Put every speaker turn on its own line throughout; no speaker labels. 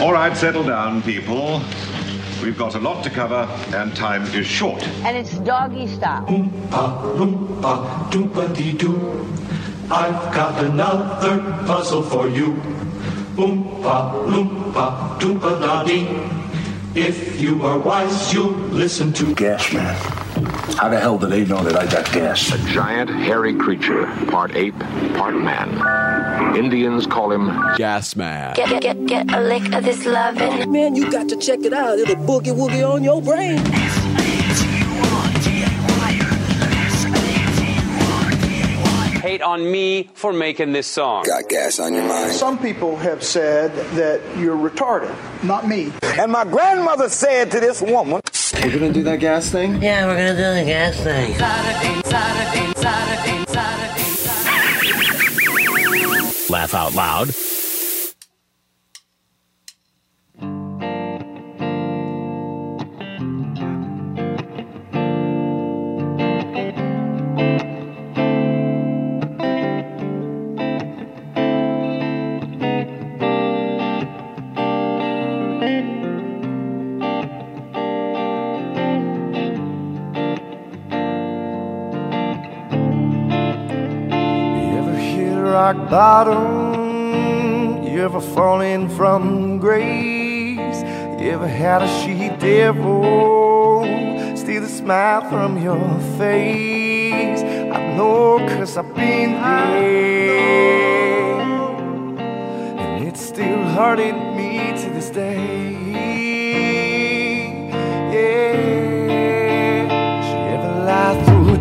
All right, settle down, people. We've got a lot to cover, and time is short.
And it's doggy style.
Oompa, loompa, doompa-dee-doo. I've got another puzzle for you. Oompa, loompa, doompa-da-dee. If you are wise, you'll listen to
Gas man. How the hell do they know that I got gas?
A giant, hairy creature, part ape, part man. Indians call him
Gas Man.
Get, get, get, get a lick of this lovin'.
Man, you got to check it out. It'll boogie woogie on your brain.
Hate on me for making this song.
Got gas on your mind.
Some people have said that you're retarded. Not me.
And my grandmother said to this woman,
We're gonna do that gas thing?
Yeah, we're gonna do the gas thing.
Laugh out loud.
Bottom? You ever fallen from grace? You ever had a she devil steal the smile from your face? I know cause I've been there And it's still hurting me to this day Yeah She ever lied through a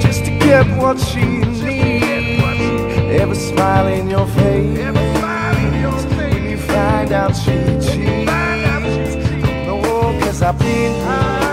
just to get what she needs. Ever smile in your face when you find out she cheats. I know 'cause I've been here,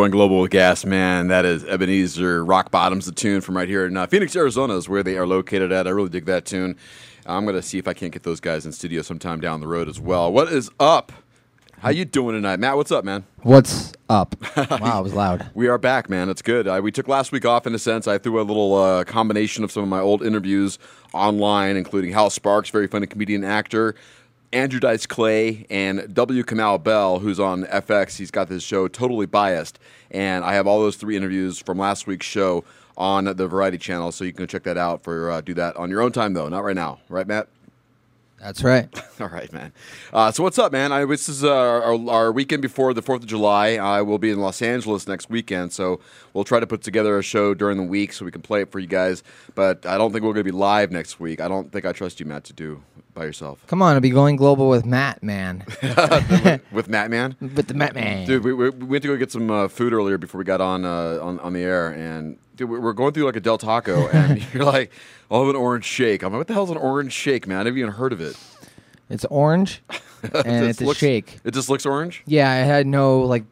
Going global with gas, man. That is Ebenezer Rock Bottoms, the tune from right here in uh, Phoenix, Arizona, is where they are located at. I really dig that tune. I'm gonna see if I can't get those guys in studio sometime down the road as well. What is up? How you doing tonight, Matt? What's up, man?
What's up? wow, it was loud.
We are back, man. It's good. I, we took last week off in a sense. I threw a little uh, combination of some of my old interviews online, including Hal Sparks, very funny comedian actor, Andrew Dice Clay, and W. Kamau Bell, who's on FX. He's got this show, Totally Biased. And I have all those three interviews from last week's show on the Variety Channel, so you can check that out for uh, do that on your own time, though, not right now. Right, Matt?
That's right.
All right, man. Uh, so what's up, man? I, this is uh, our, our weekend before the Fourth of July. I will be in Los Angeles next weekend, so we'll try to put together a show during the week so we can play it for you guys. But I don't think we're going to be live next week. I don't think I trust you, Matt, to do by yourself.
Come on, I'll be going global with Matt, man.
with, Matt, man.
With the Matt, man.
Dude, we, we, we went to go get some uh, food earlier before we got on uh, on on the air, and dude, we- we're going through like a Del Taco, and you're like, "I'll have an orange shake." I'm like, "What the hell's an orange shake, man? I never even heard of it."
It's orange, and
It
it's a shake.
It just looks orange.
Yeah, I had no like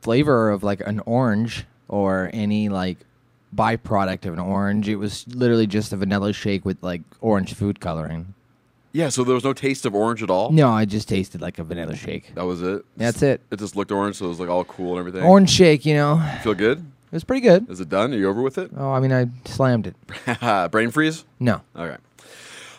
flavor of like an orange or any like byproduct of an orange. It was literally just a vanilla shake with like orange food coloring.
Yeah, so there was no taste of orange at all.
No, I just tasted like a vanilla shake.
That was it.
That's it.
It just looked orange, so it was like all cool and everything.
Orange shake, you know.
Feel good?
It was pretty good.
Is it done? Are you over with it?
Oh, I mean, I slammed it.
Brain freeze?
No.
Okay.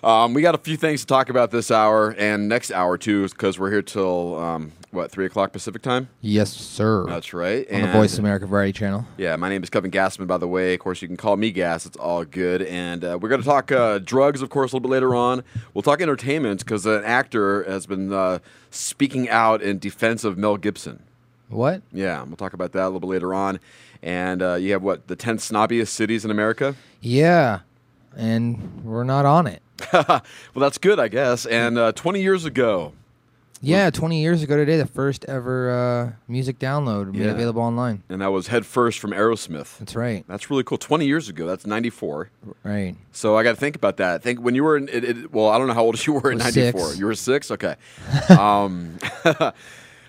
Um, we got a few things to talk about this hour and next hour too, because we're here till um, what three o'clock Pacific time.
Yes, sir.
That's right.
On the
And-
Voice America Variety Channel.
Yeah, my name is Kevin Gassman, by the way. Of course, you can call me Gas. It's all good. And uh, we're going to talk uh, drugs, of course, a little bit later on. We'll talk entertainment because an actor has been uh, speaking out in defense of Mel Gibson.
What?
Yeah, we'll talk about that a little bit later on. And uh, you have what, the 10 snobbiest cities in America?
Yeah, and we're not on it.
well, that's good, I guess. And uh, 20 years ago,
Yeah, 20 years ago today, the first ever uh, music download made
Yeah.
available online.
and that was Head First from Aerosmith.
That's right.
That's really cool. 20 years ago, that's 94.
Right.
So I got to think about that. Think when you were in, it, it, well, I don't know how old you were in '94.
six.
You were six, okay. um,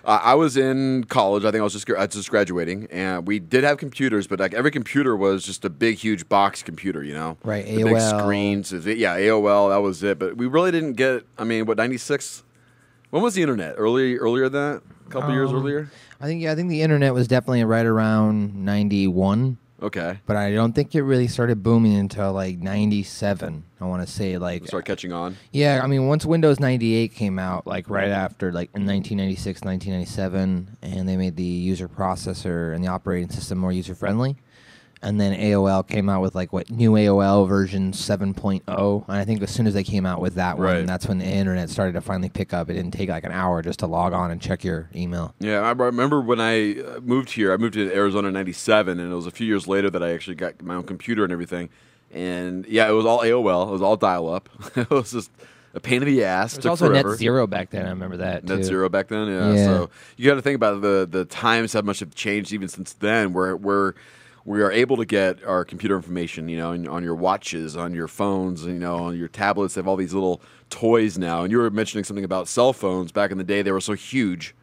I I was in college. I think I was just I was just graduating, and we did have computers, but like every computer was just a big, huge box computer. You know,
Right,
The big
AOL.
screens. Yeah, AOL. That was it. But we really didn't get. I mean, what '96? When was the internet? Early, earlier than that? A couple years
Um,
earlier.
I think yeah, I think the internet was definitely right around 91.
Okay.
But I don't think it really started booming until like 97. I want to say like
Start catching on.
Yeah, I mean once Windows 98 came out like right mm-hmm. after like in 1996, 1997 and they made the user processor and the operating system more user friendly. And then AOL came out with like what new AOL version 7.0 and I think as soon as they came out with that one that's when the internet started to finally pick up. It didn't take like an hour just to log on and check your email.
Yeah, I remember when I uh, moved here. I moved to Arizona in '97, and it was a few years later that I actually got my own computer and everything. And yeah, it was all AOL. It was all dial-up. it was just a pain in the ass.
There was also
forever.
Net Zero back then. I remember that.
Net
too.
zero back then, yeah.
Yeah.
So you got to think about the the times how much have changed even since then. Where we're we are able to get our computer information, you know, on, on your watches, on your phones, you know, on your tablets. They have all these little toys now. And you were mentioning something about cell phones back in the day. They were so huge.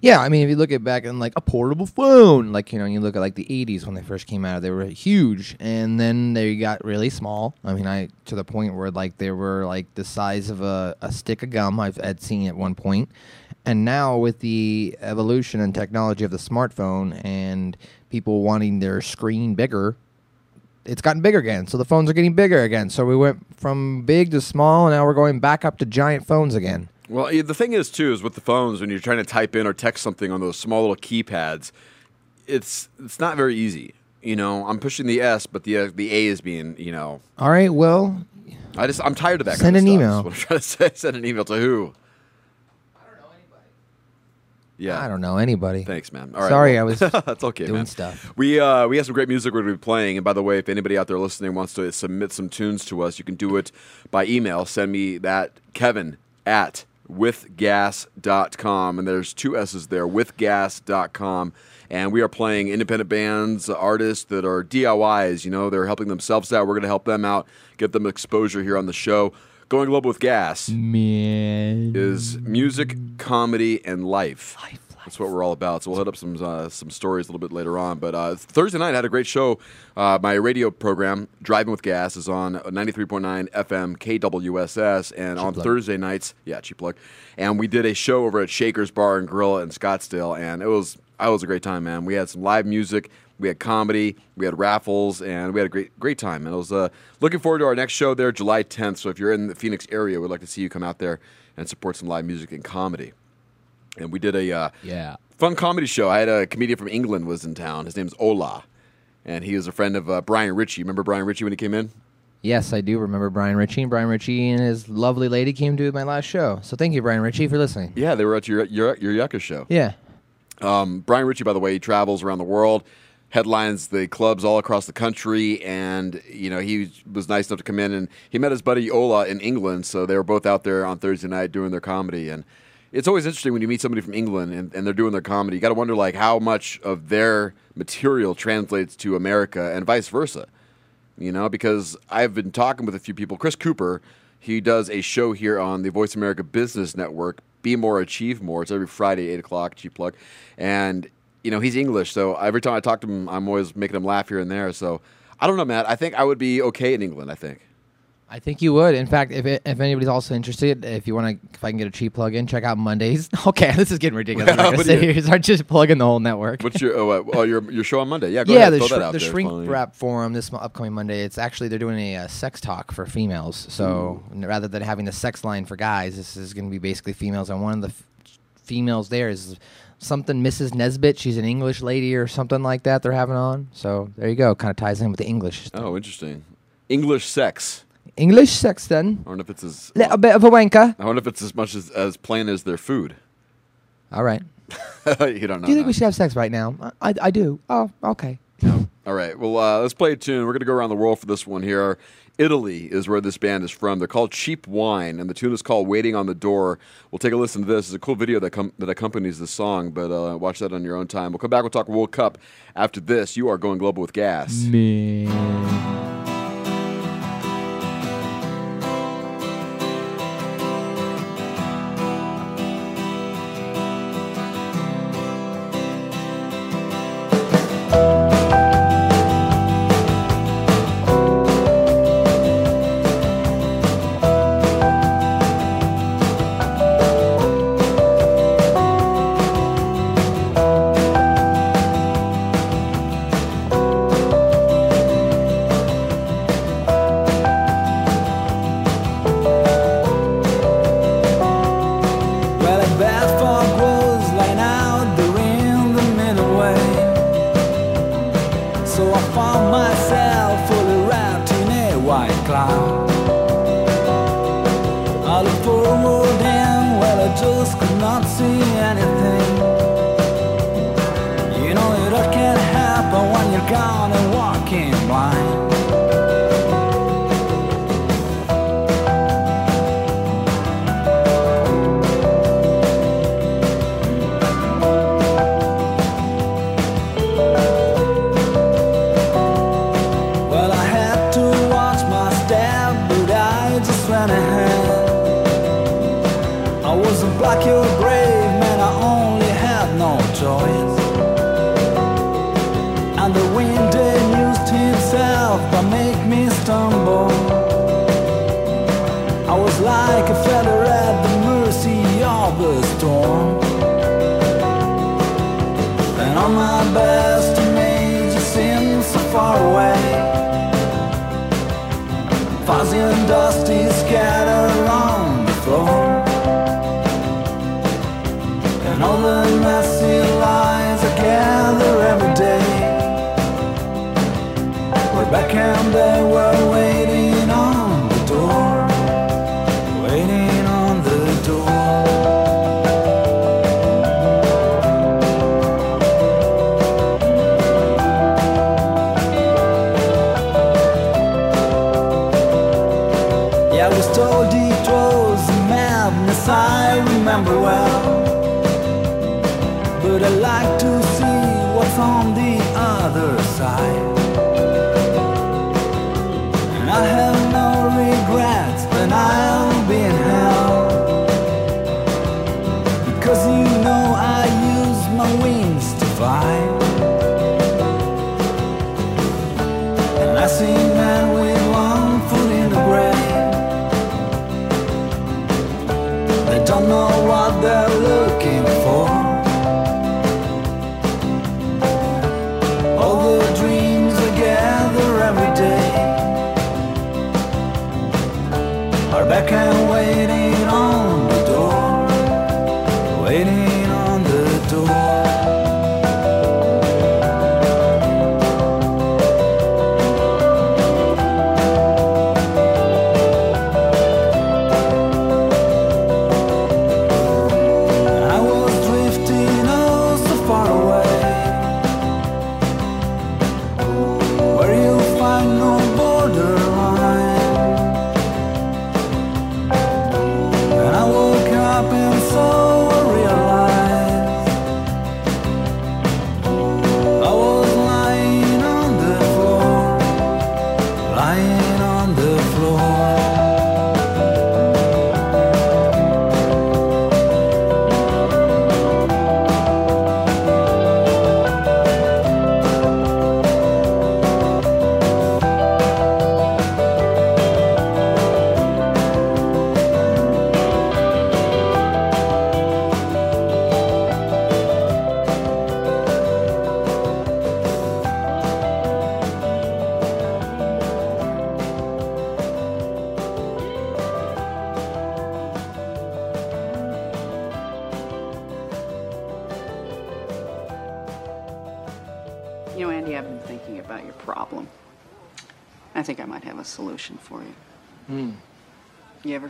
Yeah, I mean, if you look at back in like a portable phone, like you know, you look at like the '80s when they first came out, they were huge, and then they got really small. I mean, I to the point where like they were like the size of a, a stick of gum. I've had seen at one point, and now with the evolution and technology of the smartphone and people wanting their screen bigger, it's gotten bigger again. So the phones are getting bigger again. So we went from big to small, and now we're going back up to giant phones again.
Well, the thing is too is with the phones when you're trying to type in or text something on those small little keypads, it's it's not very easy. You know, I'm pushing the S, but the uh, the A is being you know.
All right, well,
I just I'm tired of that.
Send
kind of
an
stuff,
email.
I'm trying to say. Send an email to who? Yeah.
I don't know anybody.
Thanks, man. All right.
Sorry, I was
that's okay,
doing
man.
stuff.
We uh, we have some great music we're going to be playing. And by the way, if anybody out there listening wants to submit some tunes to us, you can do it by email. Send me that Kevin at withgas.com. And there's two S's there, withgas.com. And we are playing independent bands, artists that are DIYs. You know, they're helping themselves out. We're going to help them out, get them exposure here on the show. Going Global with Gas
Man.
is music, comedy, and life. Life, That's what we're all about. So we'll hit up some uh, some stories a little bit later on. But uh, Thursday night I had a great show. Uh, my radio program, Driving with Gas, is on 93.9 FM KWSS, and on
plug.
Thursday nights, yeah, cheap plug. And we did a show over at Shaker's Bar and Grill in Scottsdale, and it was I was a great time, man. We had some live music, we had comedy, we had raffles, and we had a great great time. And it was uh, looking forward to our next show there, July 10th. So if you're in the Phoenix area, we'd like to see you come out there and support some live music and comedy. And we did a uh,
Yeah.
fun comedy show. I had a comedian from England was in town. His name's Ola, and he was a friend of uh, Brian Ritchie. Remember Brian Ritchie when he came in?
Yes, I do remember Brian Ritchie. Brian Ritchie and his lovely lady came to my last show. So thank you, Brian Ritchie, for listening.
Yeah, they were at your your your Yucca show.
Yeah.
Um, Brian Ritchie, by the way, he travels around the world, headlines the clubs all across the country, and you know he was nice enough to come in and he met his buddy Ola in England, so they were both out there on Thursday night doing their comedy, and it's always interesting when you meet somebody from England and, and they're doing their comedy. You got to wonder like how much of their material translates to America and vice versa. You know, because I've been talking with a few people. Chris Cooper, he does a show here on the Voice America Business Network, Be More, Achieve More. It's every Friday, 8 o'clock, cheap plug. And, you know, he's English, so every time I talk to him, I'm always making him laugh here and there. So I don't know, Matt. I think I would be okay in England, I think.
I think you would. In fact, if it, if anybody's also interested, if you want to, if I can get a cheap plug in, check out Mondays. Okay, this is getting ridiculous. I'm not
What
sit
you-
here, start just plugging the whole network.
What's your, oh, uh, oh your, your show on Monday? Yeah, go
yeah,
ahead.
the,
throw
shri-
that out
the shrink wrap forum this upcoming Monday. It's actually they're doing a uh, sex talk for females. So rather than having the sex line for guys, this is going to be basically females. And one of the f- females there is something Mrs. Nesbit. She's an English lady or something like that. They're having on. So there you go. Kind of ties in with the English.
Oh, interesting. English sex.
English sex then.
I wonder if it's as
Little bit of a wanker.
I wonder if it's as much as, as plain as their food.
All right.
you don't know.
Do you think
now.
we should have sex right now? I, I do. Oh, okay.
All right. Well, uh, let's play a tune. We're going to go around the world for this one here. Italy is where this band is from. They're called Cheap Wine, and the tune is called "Waiting on the Door." We'll take a listen to this. It's a cool video that com- that accompanies the song, but uh, watch that on your own time. We'll come back. We'll talk World Cup after this. You are going global with gas.
Well,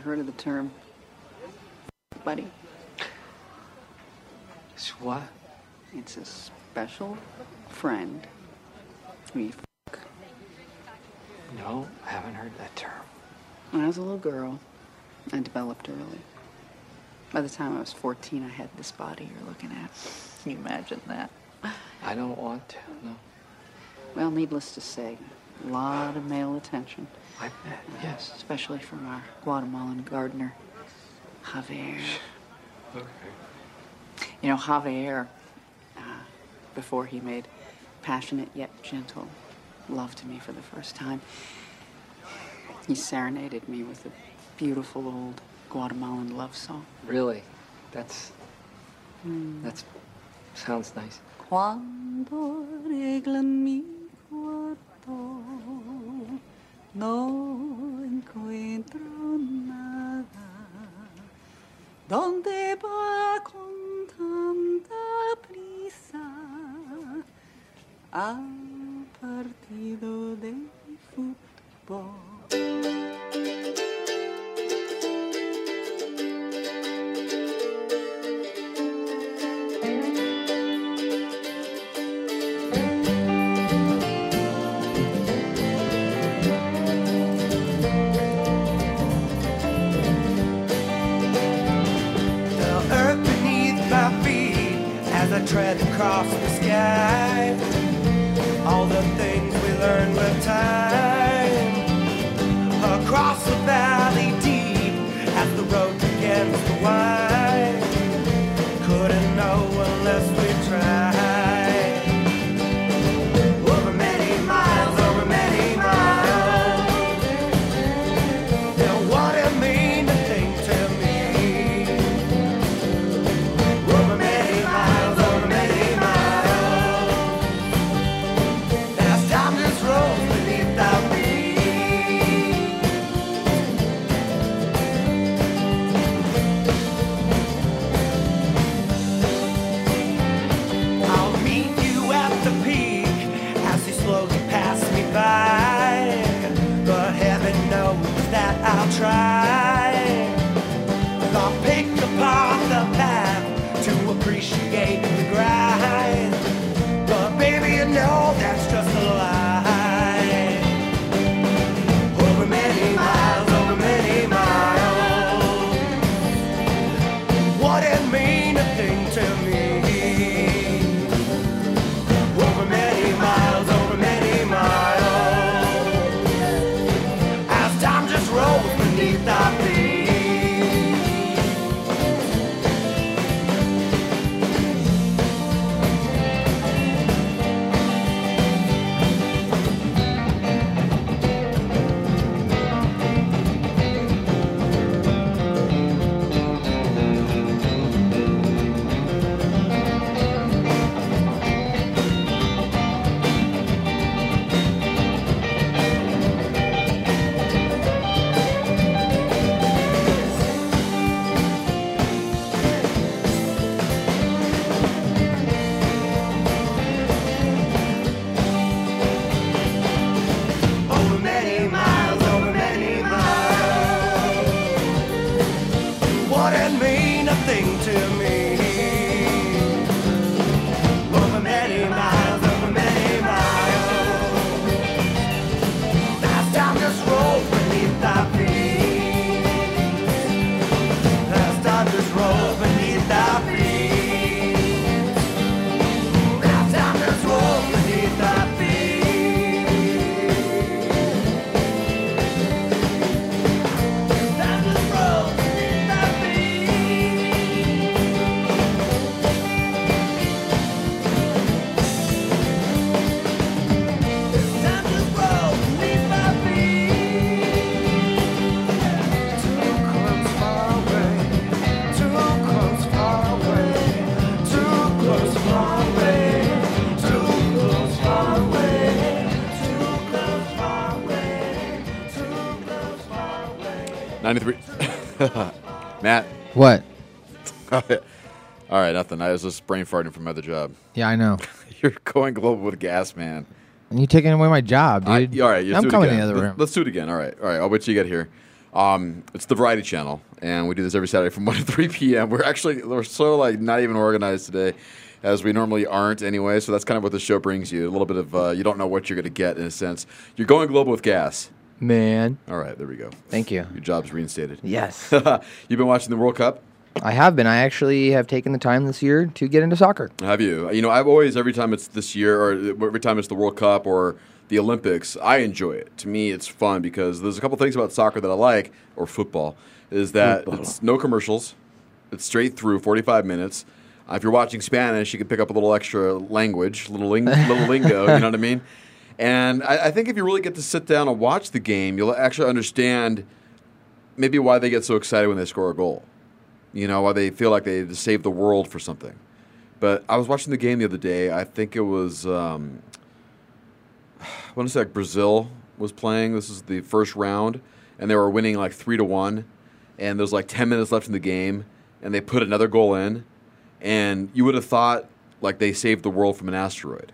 heard of the term buddy?
It's what?
It's a special friend who you f-
No, I haven't heard that term.
When I was a little girl, I developed early. By the time I was 14, I had this body you're looking at. Can you imagine that?
I don't want to, no.
Well, needless to say, a lot of male attention.
I bet, yes.
Especially from our Guatemalan gardener, Javier.
Okay.
You know, Javier, uh, before he made passionate yet gentle love to me for the first time, he serenaded me with a beautiful old Guatemalan love song.
Really? That's
Mm.
that's sounds nice.
Cuando arreglan mi cuarto, no encuentro nada. ¿Dónde va con tanta prisa al partido de fútbol?
Tread across the sky.
Matt.
What?
All right, nothing. I was just brain farting from my other job.
Yeah, I know.
You're going global with gas, man.
And you taking away my job,
I-
dude.
all right,
I'm coming in the other room.
Let's do it again. All right, all right. I'll wait till you get here. Um, it's the Variety Channel, and we do this every Saturday from one to three p.m. We're actually we're so like not even organized today, as we normally aren't anyway. So that's kind of what the show brings you. A little bit of uh, you don't know what you're going to get in a sense. You're going global with gas.
Man.
All right, there we go.
Thank you.
Your job's reinstated.
Yes.
You've been watching the World Cup.
I have been. I actually have taken the time this year to get into soccer.
Have you? You know, I've always every time it's this year or every time it's the World Cup or the Olympics, I enjoy it. To me, it's fun because there's a couple things about soccer that I like or football is that
Football.
it's no commercials. It's straight through 45 minutes. Uh, if you're watching Spanish, you can pick up a little extra language, little ling- little lingo. You know what I mean? And I, I think if you really get to sit down and watch the game, you'll actually understand maybe why they get so excited when they score a goal. You know, why they feel like they saved the world for something. But I was watching the game the other day. I think it was, um, I want to say like Brazil was playing. This is the first round, and they were winning like three to one. And there's like ten minutes left in the game, and they put another goal in, and you would have thought like they saved the world from an asteroid.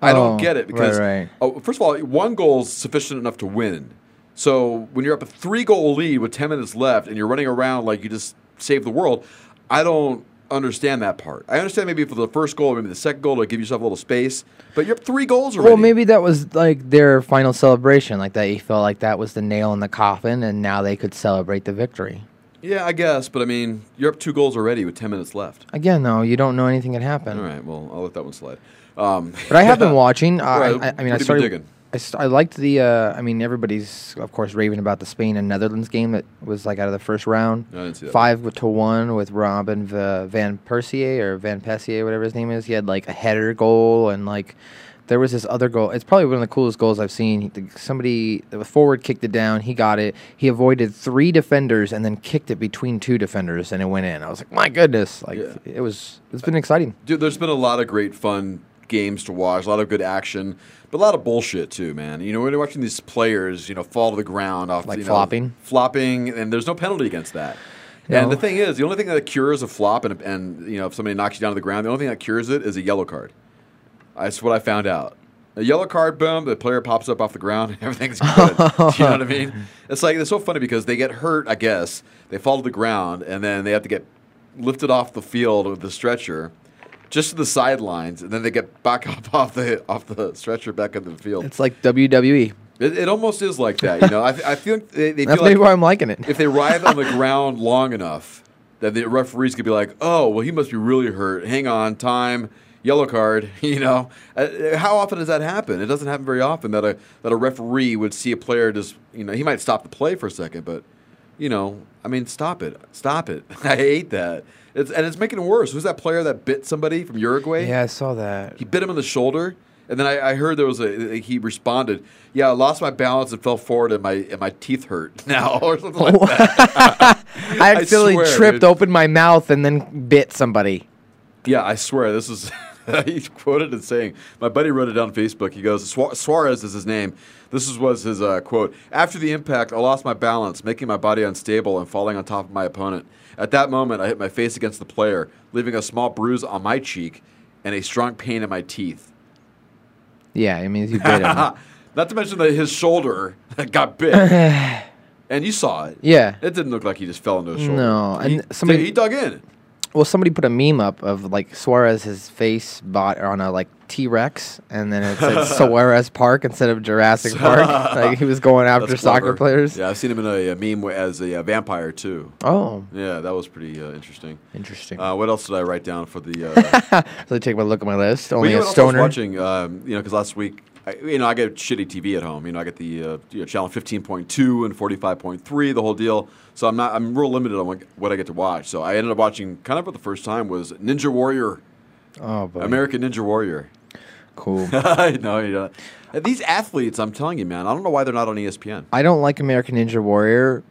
I don't
Oh,
get it because
right, right.
Oh, first of all, one goal is sufficient enough to win. So when you're up a three goal lead with 10 minutes left and you're running around like you just saved the world, I don't understand that part. I understand maybe for the first goal, maybe the second goal to give yourself a little space, but you're up three goals already.
Well, maybe that was like their final celebration, like that. You felt like that was the nail in the coffin, and now they could celebrate the victory.
Yeah, I guess, but I mean, you're up two goals already with 10 minutes left.
Again, though, you don't know anything can happen.
All right, well, I'll let that one slide. Um,
But I have been watching. Uh,
Right,
I, I mean, I
what have you been
started.
digging?
I, st- I liked the. Uh, I mean, everybody's of course raving about the Spain and Netherlands game that was like out of the first round.
I that
Five to one with Robin v- Van Persie or Van Persie, whatever his name is. He had like a header goal and like there was this other goal. It's probably one of the coolest goals I've seen. He- Somebody the forward kicked it down. He got it. He avoided three defenders and then kicked it between two defenders and it went in. I was like, my goodness! Like it was. It's been exciting.
Dude, there's been a lot of great fun games to watch, a lot of good action, but a lot of bullshit too, man. You know, when you're watching these players, you know, fall to the ground off
Like
you know,
flopping?
flopping, and there's no penalty against that.
No.
And the thing is, the only thing that cures a flop, and, and you know, if somebody knocks you down to the ground, the only thing that cures it is a yellow card. That's what I found out. A yellow card, boom, the player pops up off the ground, and everything's good. you know what I mean? It's like it's so funny because they get hurt, I guess. They fall to the ground, and then they have to get lifted off the field with the stretcher, just to the sidelines, and then they get back up off the off the stretcher back into the field.
It's like. WWE.
It, it almost is like that, you know. I, I feel like they, they
That's
feel
maybe
like
why I'm liking it.
if they writhe on the ground long enough, that the referees could be like, "Oh, well, he must be really hurt. Hang on, time, yellow card." You know, Uh, how often does that happen? It doesn't happen very often that a that a referee would see a player just, you know, he might stop the play for a second, but you know, I mean, stop it, stop it. I hate that. It's, and it's making it worse. Who's that player that bit somebody from Uruguay?
Yeah, I saw that.
He bit him in the shoulder, and then I, I heard there was a. He responded, "Yeah, I lost my balance and fell forward, and my and my teeth hurt now, or something like that."
I accidentally
swear,
tripped,
dude.
opened my mouth, and then bit somebody.
Yeah, I swear this is. He's quoted as saying, "My buddy wrote it down on Facebook. He goes, Suarez is his name. This is, was his uh, quote. After the impact, I lost my balance, making my body unstable and falling on top of my opponent. At that moment, I hit my face against the player, leaving a small bruise on my cheek and a strong pain in my teeth.
Yeah, I mean, you bit him.
Not to mention that his shoulder got bit, and you saw it.
Yeah.
it didn't look like he just fell into his shoulder.
No,
he,
and somebody-
he dug in.
Well, somebody put a meme up of like Suarez's face bought on a like T Rex, and then it said Suarez Park instead of Jurassic Park. like he was going after
That's
soccer
clever.
players.
Yeah, I've seen him in a, a meme as a, uh vampire too.
Oh.
yeah, that was pretty uh, interesting.
Interesting.
Uh, what else did I write down for the? Uh,
So I take a look at my list.
well,
Only
you know
a
what else I was
stoner.
watching, um, you know, because last week, I, you know, I get shitty TV at home. You know, I get the uh, you know, channel fifteen point two and forty five point three, the whole deal. So I'm not, I'm real limited on what, what I get to watch. So I ended up watching, kind of for the first time, was Ninja Warrior,
Oh.
American Ninja Warrior.
Cool.
I know you. Uh, These athletes, I'm telling you, man, I don't know why they're not on ESPN.
I don't like American Ninja Warrior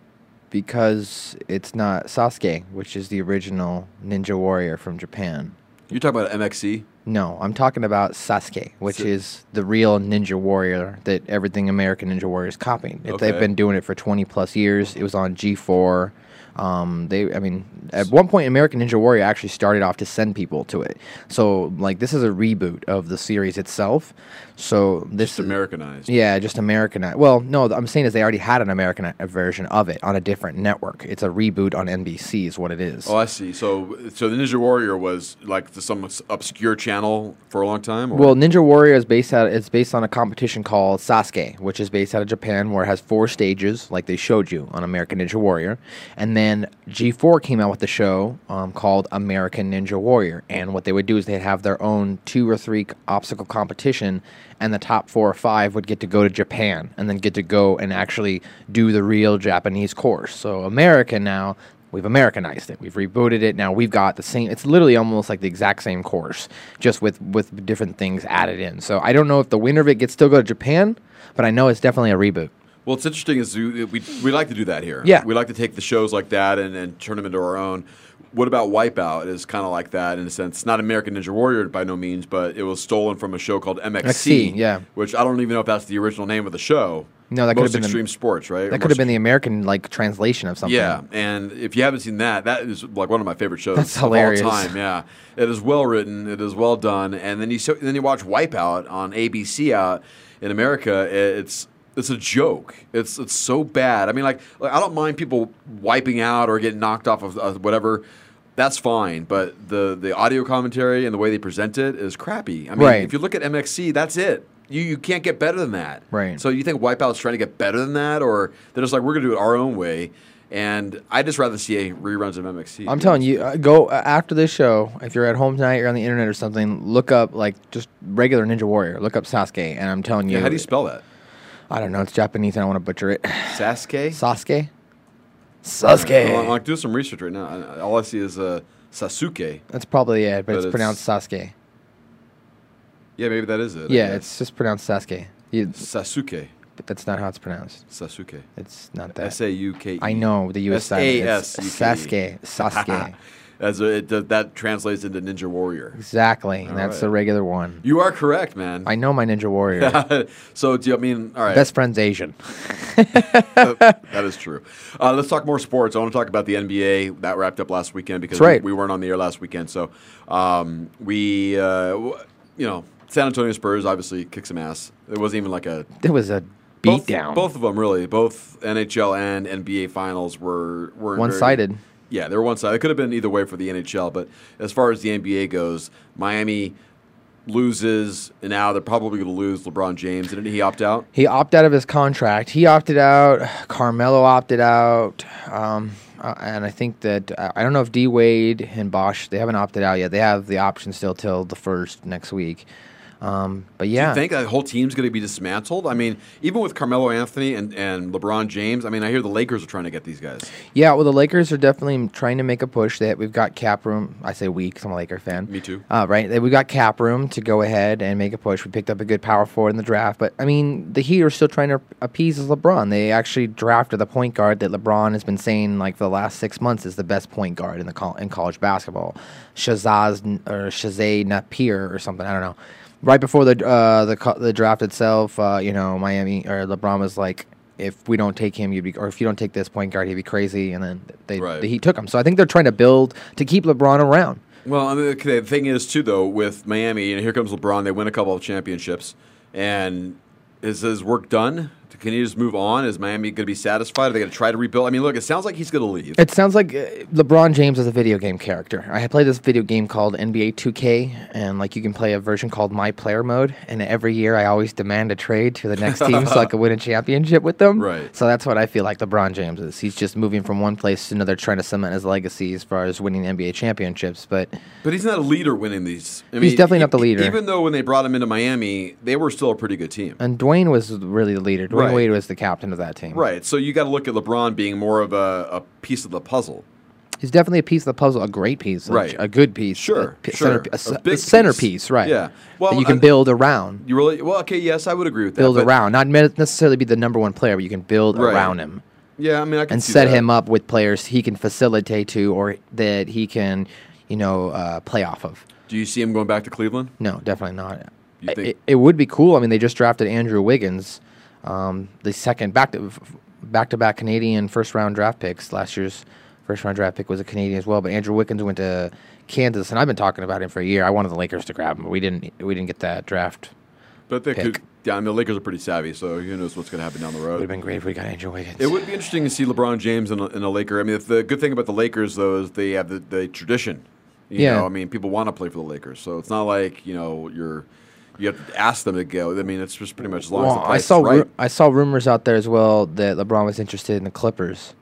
because it's not Sasuke, which is the original Ninja Warrior from Japan.
You're talking about MXC?
No, I'm talking about Sasuke, which is the real Ninja Warrior that everything American Ninja Warrior is copying. It- They've been doing it for 20 plus years. It was on G4. Um, they, I mean, at one point, American Ninja Warrior actually started off to send people to it. So, like, this is a reboot of the series itself. So this
Just Americanized.
yeah, just Americanized. Well, no, I'm saying is they already had an American uh, version of it on a different network. It's a reboot on NBC, is what it is.
Oh, I see. So, so the Ninja Warrior was like the, some obscure channel for a long time. Or?
Well, Ninja Warrior is based out. It's based on a competition called Sasuke, which is based out of Japan, where it has four stages, like they showed you on American Ninja Warrior. And then G4 came out with the show um, called American Ninja Warrior, and what they would do is they'd have their own two or three obstacle competition, and the top four or five would get to go to Japan, and then get to go and actually do the real Japanese course. So America now. We've Americanized it. We've rebooted it. Now we've got the same. It's literally almost like the exact same course, just with with different things added in. So I don't know if the winner of it gets still go to Japan, but I know it's definitely a reboot.
Well, it's interesting is we, we we like to do that here.
Yeah.
we like to take the shows like that and, and turn them into our own. What about Wipeout? Is kind of like that in a sense. Not American Ninja Warrior by no means, but it was stolen from a show called MXC.
XC, yeah.
which I don't even know if that's the original name of the show.
No, that could have been the-
extreme sports, right?
That could have been the American like translation of something.
Yeah, and if you haven't seen that, that is like one of my favorite shows
That's
of
hilarious.
all time. Yeah, it is well written, it is well done, and then you so, then you watch Wipeout on ABC out in America. It's it's a joke. It's it's so bad. I mean, like, like I don't mind people wiping out or getting knocked off of uh, whatever. That's fine, but the the audio commentary and the way they present it is crappy. I mean,
Right.
if you look at MXC, that's it. You you can't get better than that.
Right.
So you think Wipeout's trying to get better than that, or they're just like we're gonna do it our own way? And I just rather see a reruns of MXC.
I'm telling you, uh, go uh, after this show. If you're at home tonight, you're on the internet or something. Look up like just regular Ninja Warrior. Look up Sasuke, and I'm telling you.
Yeah, how do you spell that?
I don't know. It's Japanese. and I don't want to butcher it.
Sasuke.
Sasuke. Sasuke.
I'm like doing some research right now. All I see is uh, Sasuke.
That's probably it, but,
But
it's,
it's-
pronounced Sasuke.
Yeah, maybe that is it.
Yeah, it's just pronounced Sasuke. You,
Sasuke.
but that's not how it's pronounced.
Sasuke.
It's not that.
S A U K E.
I know the U.S. side. It's Sasuke. Sasuke.
As a, it, that translates into Ninja Warrior.
exactly. and
All
that's
right.
the regular one.
You are correct, man.
I know my Ninja Warrior.
so do you I mean all right?
Best friend's Asian.
that is true. Uh, let's talk more sports. I want to talk about the NBA that wrapped up last weekend because
right.
we, we weren't on the air last weekend. So um, we, uh, w- you know, San Antonio Spurs obviously kicked some ass. It wasn't even like a
It was a
both,
beatdown.
Both of them really. Both NHL and NBA finals were were
One-sided.
Yeah, they're one side. It could have been either way for the NHL, but as far as the NBA goes, Miami loses, and now they're probably going to lose LeBron James. Didn't he opt out?
He opted out of his contract. He opted out. Carmelo opted out. Um, uh, and I think that uh, I don't know if D Wade and Bosh they haven't opted out yet. They have the option still till the first next week. Um, but yeah,
Do you think that whole team's going to be dismantled? I mean, even with Carmelo Anthony and, and LeBron James, I mean, I hear the Lakers are trying to get these guys.
Yeah, well, the Lakers are definitely trying to make a push. That we've got cap room. I say we, 'cause I'm a Laker fan.
Me too.
Uh, right, we got cap room to go ahead and make a push. We picked up a good power forward in the draft, but I mean, the Heat are still trying to appease LeBron. They actually drafted the point guard that LeBron has been saying like for the last six months is the best point guard in the col- in college basketball. Shazaz or Shazay Napier or something. I don't know. Right before the uh, the the draft itself, uh, you know, Miami or LeBron was like, if we don't take him, you'd be, or if you don't take this point guard, he'd be crazy. And then they
Right.
the Heat took him. So I think they're trying to build to keep LeBron around.
Well, I mean, okay, the thing is, too, though, with Miami, and here comes LeBron, they win a couple of championships, and is his work done? Can he just move on? Is Miami going to be satisfied? Are they going to try to rebuild? I mean, look, it sounds like he's going to leave.
It sounds like uh, LeBron James is a video game character. I played this video game called NBA 2K, and like you can play a version called My Player Mode. And every year, I always demand a trade to the next team so I can win a championship with them.
Right.
So that's what I feel like LeBron James is. He's just moving from one place to another, trying to cement his legacy as far as winning NBA championships. But
But he's not a leader winning these. I
He's definitely not the leader.
Even though when they brought him into Miami, they were still a pretty good team.
and Dwyane was really the leader. Dwyane
Right.
Wade was the captain of that team.
Right. So you got to look at LeBron being more of a, a piece of the puzzle.
He's definitely a piece of the puzzle, a great piece,
Right.
a, good piece,
Sure,
a,
sure.
centerp- a,
A
a centerpiece,
piece.
right?
Yeah.
that
Well,
you can
and-
build around.
You really well, okay? Yes, I would agree with that.
build around, not necessarily be the number one player, but you can build
Right.
around him
Yeah, I mean, I can
and set
that.
him up with players he can facilitate to or that he can, you know, uh, play off of.
Do you see him going back to Cleveland?
No, definitely not.
You think-
it, it would be cool. I mean, they just drafted Andrew Wiggins, um, the second back to back to back Canadian first round draft picks. Last year's first round draft pick was a Canadian as well. But Andrew Wiggins went to Kansas, and I've been talking about him for a year. I wanted the Lakers to grab him, but we didn't. We didn't get that draft.
But they
pick.
could. Yeah, I mean, the Lakers are pretty savvy, so who knows what's going to happen down the road.
Would have been great if we got Andrew Wiggins.
It would be interesting to see LeBron James in a, in a Laker. I mean, the good thing about the Lakers though is they have the, the tradition. You
Yeah.
know, I mean, people want to play for the Lakers, so it's not like you know you're you have to ask them to go. I mean, it's just pretty much as long as
Well,
the
I saw
right.
ru- I saw rumors out there as well that LeBron was interested in the Clippers.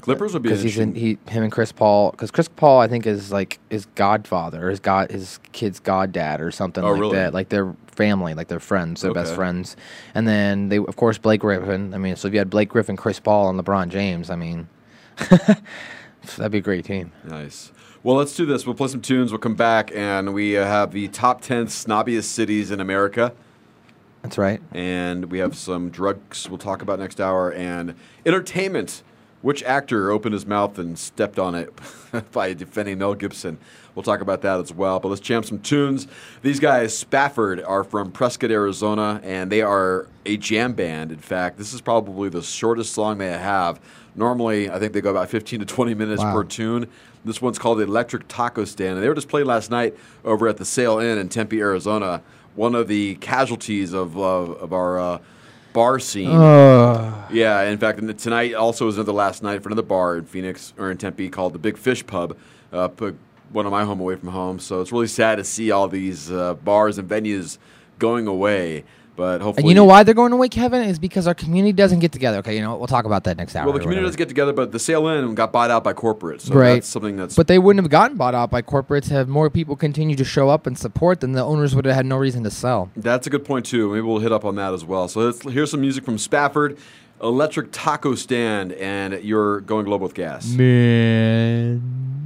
Clippers would be
because he's in he him and Chris Paul because Chris Paul I think is like his godfather or his god his kid's goddad or something
Oh,
like
really?
that like they're family like they're friends they're best friends and then they of course Blake Griffin I mean so if you had Blake Griffin Chris Paul and LeBron James I mean that'd be a great team
Nice. Well, let's do this. We'll play some tunes. We'll come back, and we uh, have the top 10 snobbiest cities in America.
That's right.
And we have some drugs we'll talk about next hour, and entertainment. Which actor opened his mouth and stepped on it by defending Mel Gibson? We'll talk about that as well. But let's jam some tunes. These guys, Spafford, are from Prescott, Arizona, and they are a jam band. In fact, this is probably the shortest song they have. Normally, I think they go about 15 to 20 minutes
Wow.
per tune. This one's called the Electric Taco Stand, and they were just played last night over at the Sail Inn in Tempe, Arizona. One of the casualties of uh, of our uh, bar scene.
Ugh.
Yeah, in fact, and tonight also is another last night for another bar in Phoenix or in Tempe called the Big Fish Pub. Uh, put one of my home away from home, so it's really sad to see all these uh, bars and venues going away. But hopefully,
and you know why they're going away Kevin is because our community doesn't get together okay you know we'll talk about that next hour
Well, the community doesn't get together, but the Sail Inn got bought out by corporate, so
right.
that's something that's
But they wouldn't have gotten bought out by corporates have more people continue to show up and support, then the owners would have had no reason to sell.
That's a good point too. Maybe we'll hit up on that as well. So let's here's some music from Spafford, Electric Taco Stand, and you're going global with gas.
Man.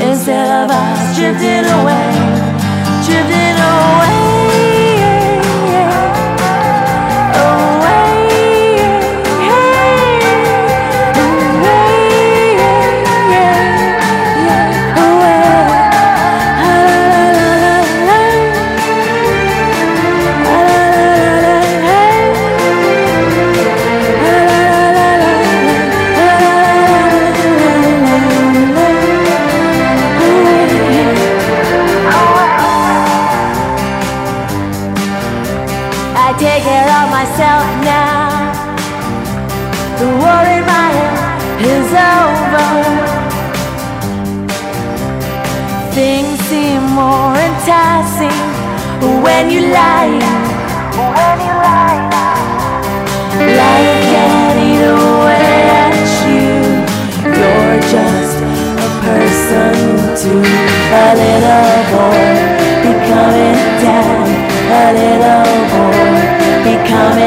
Instead of us drifting away, drifting away.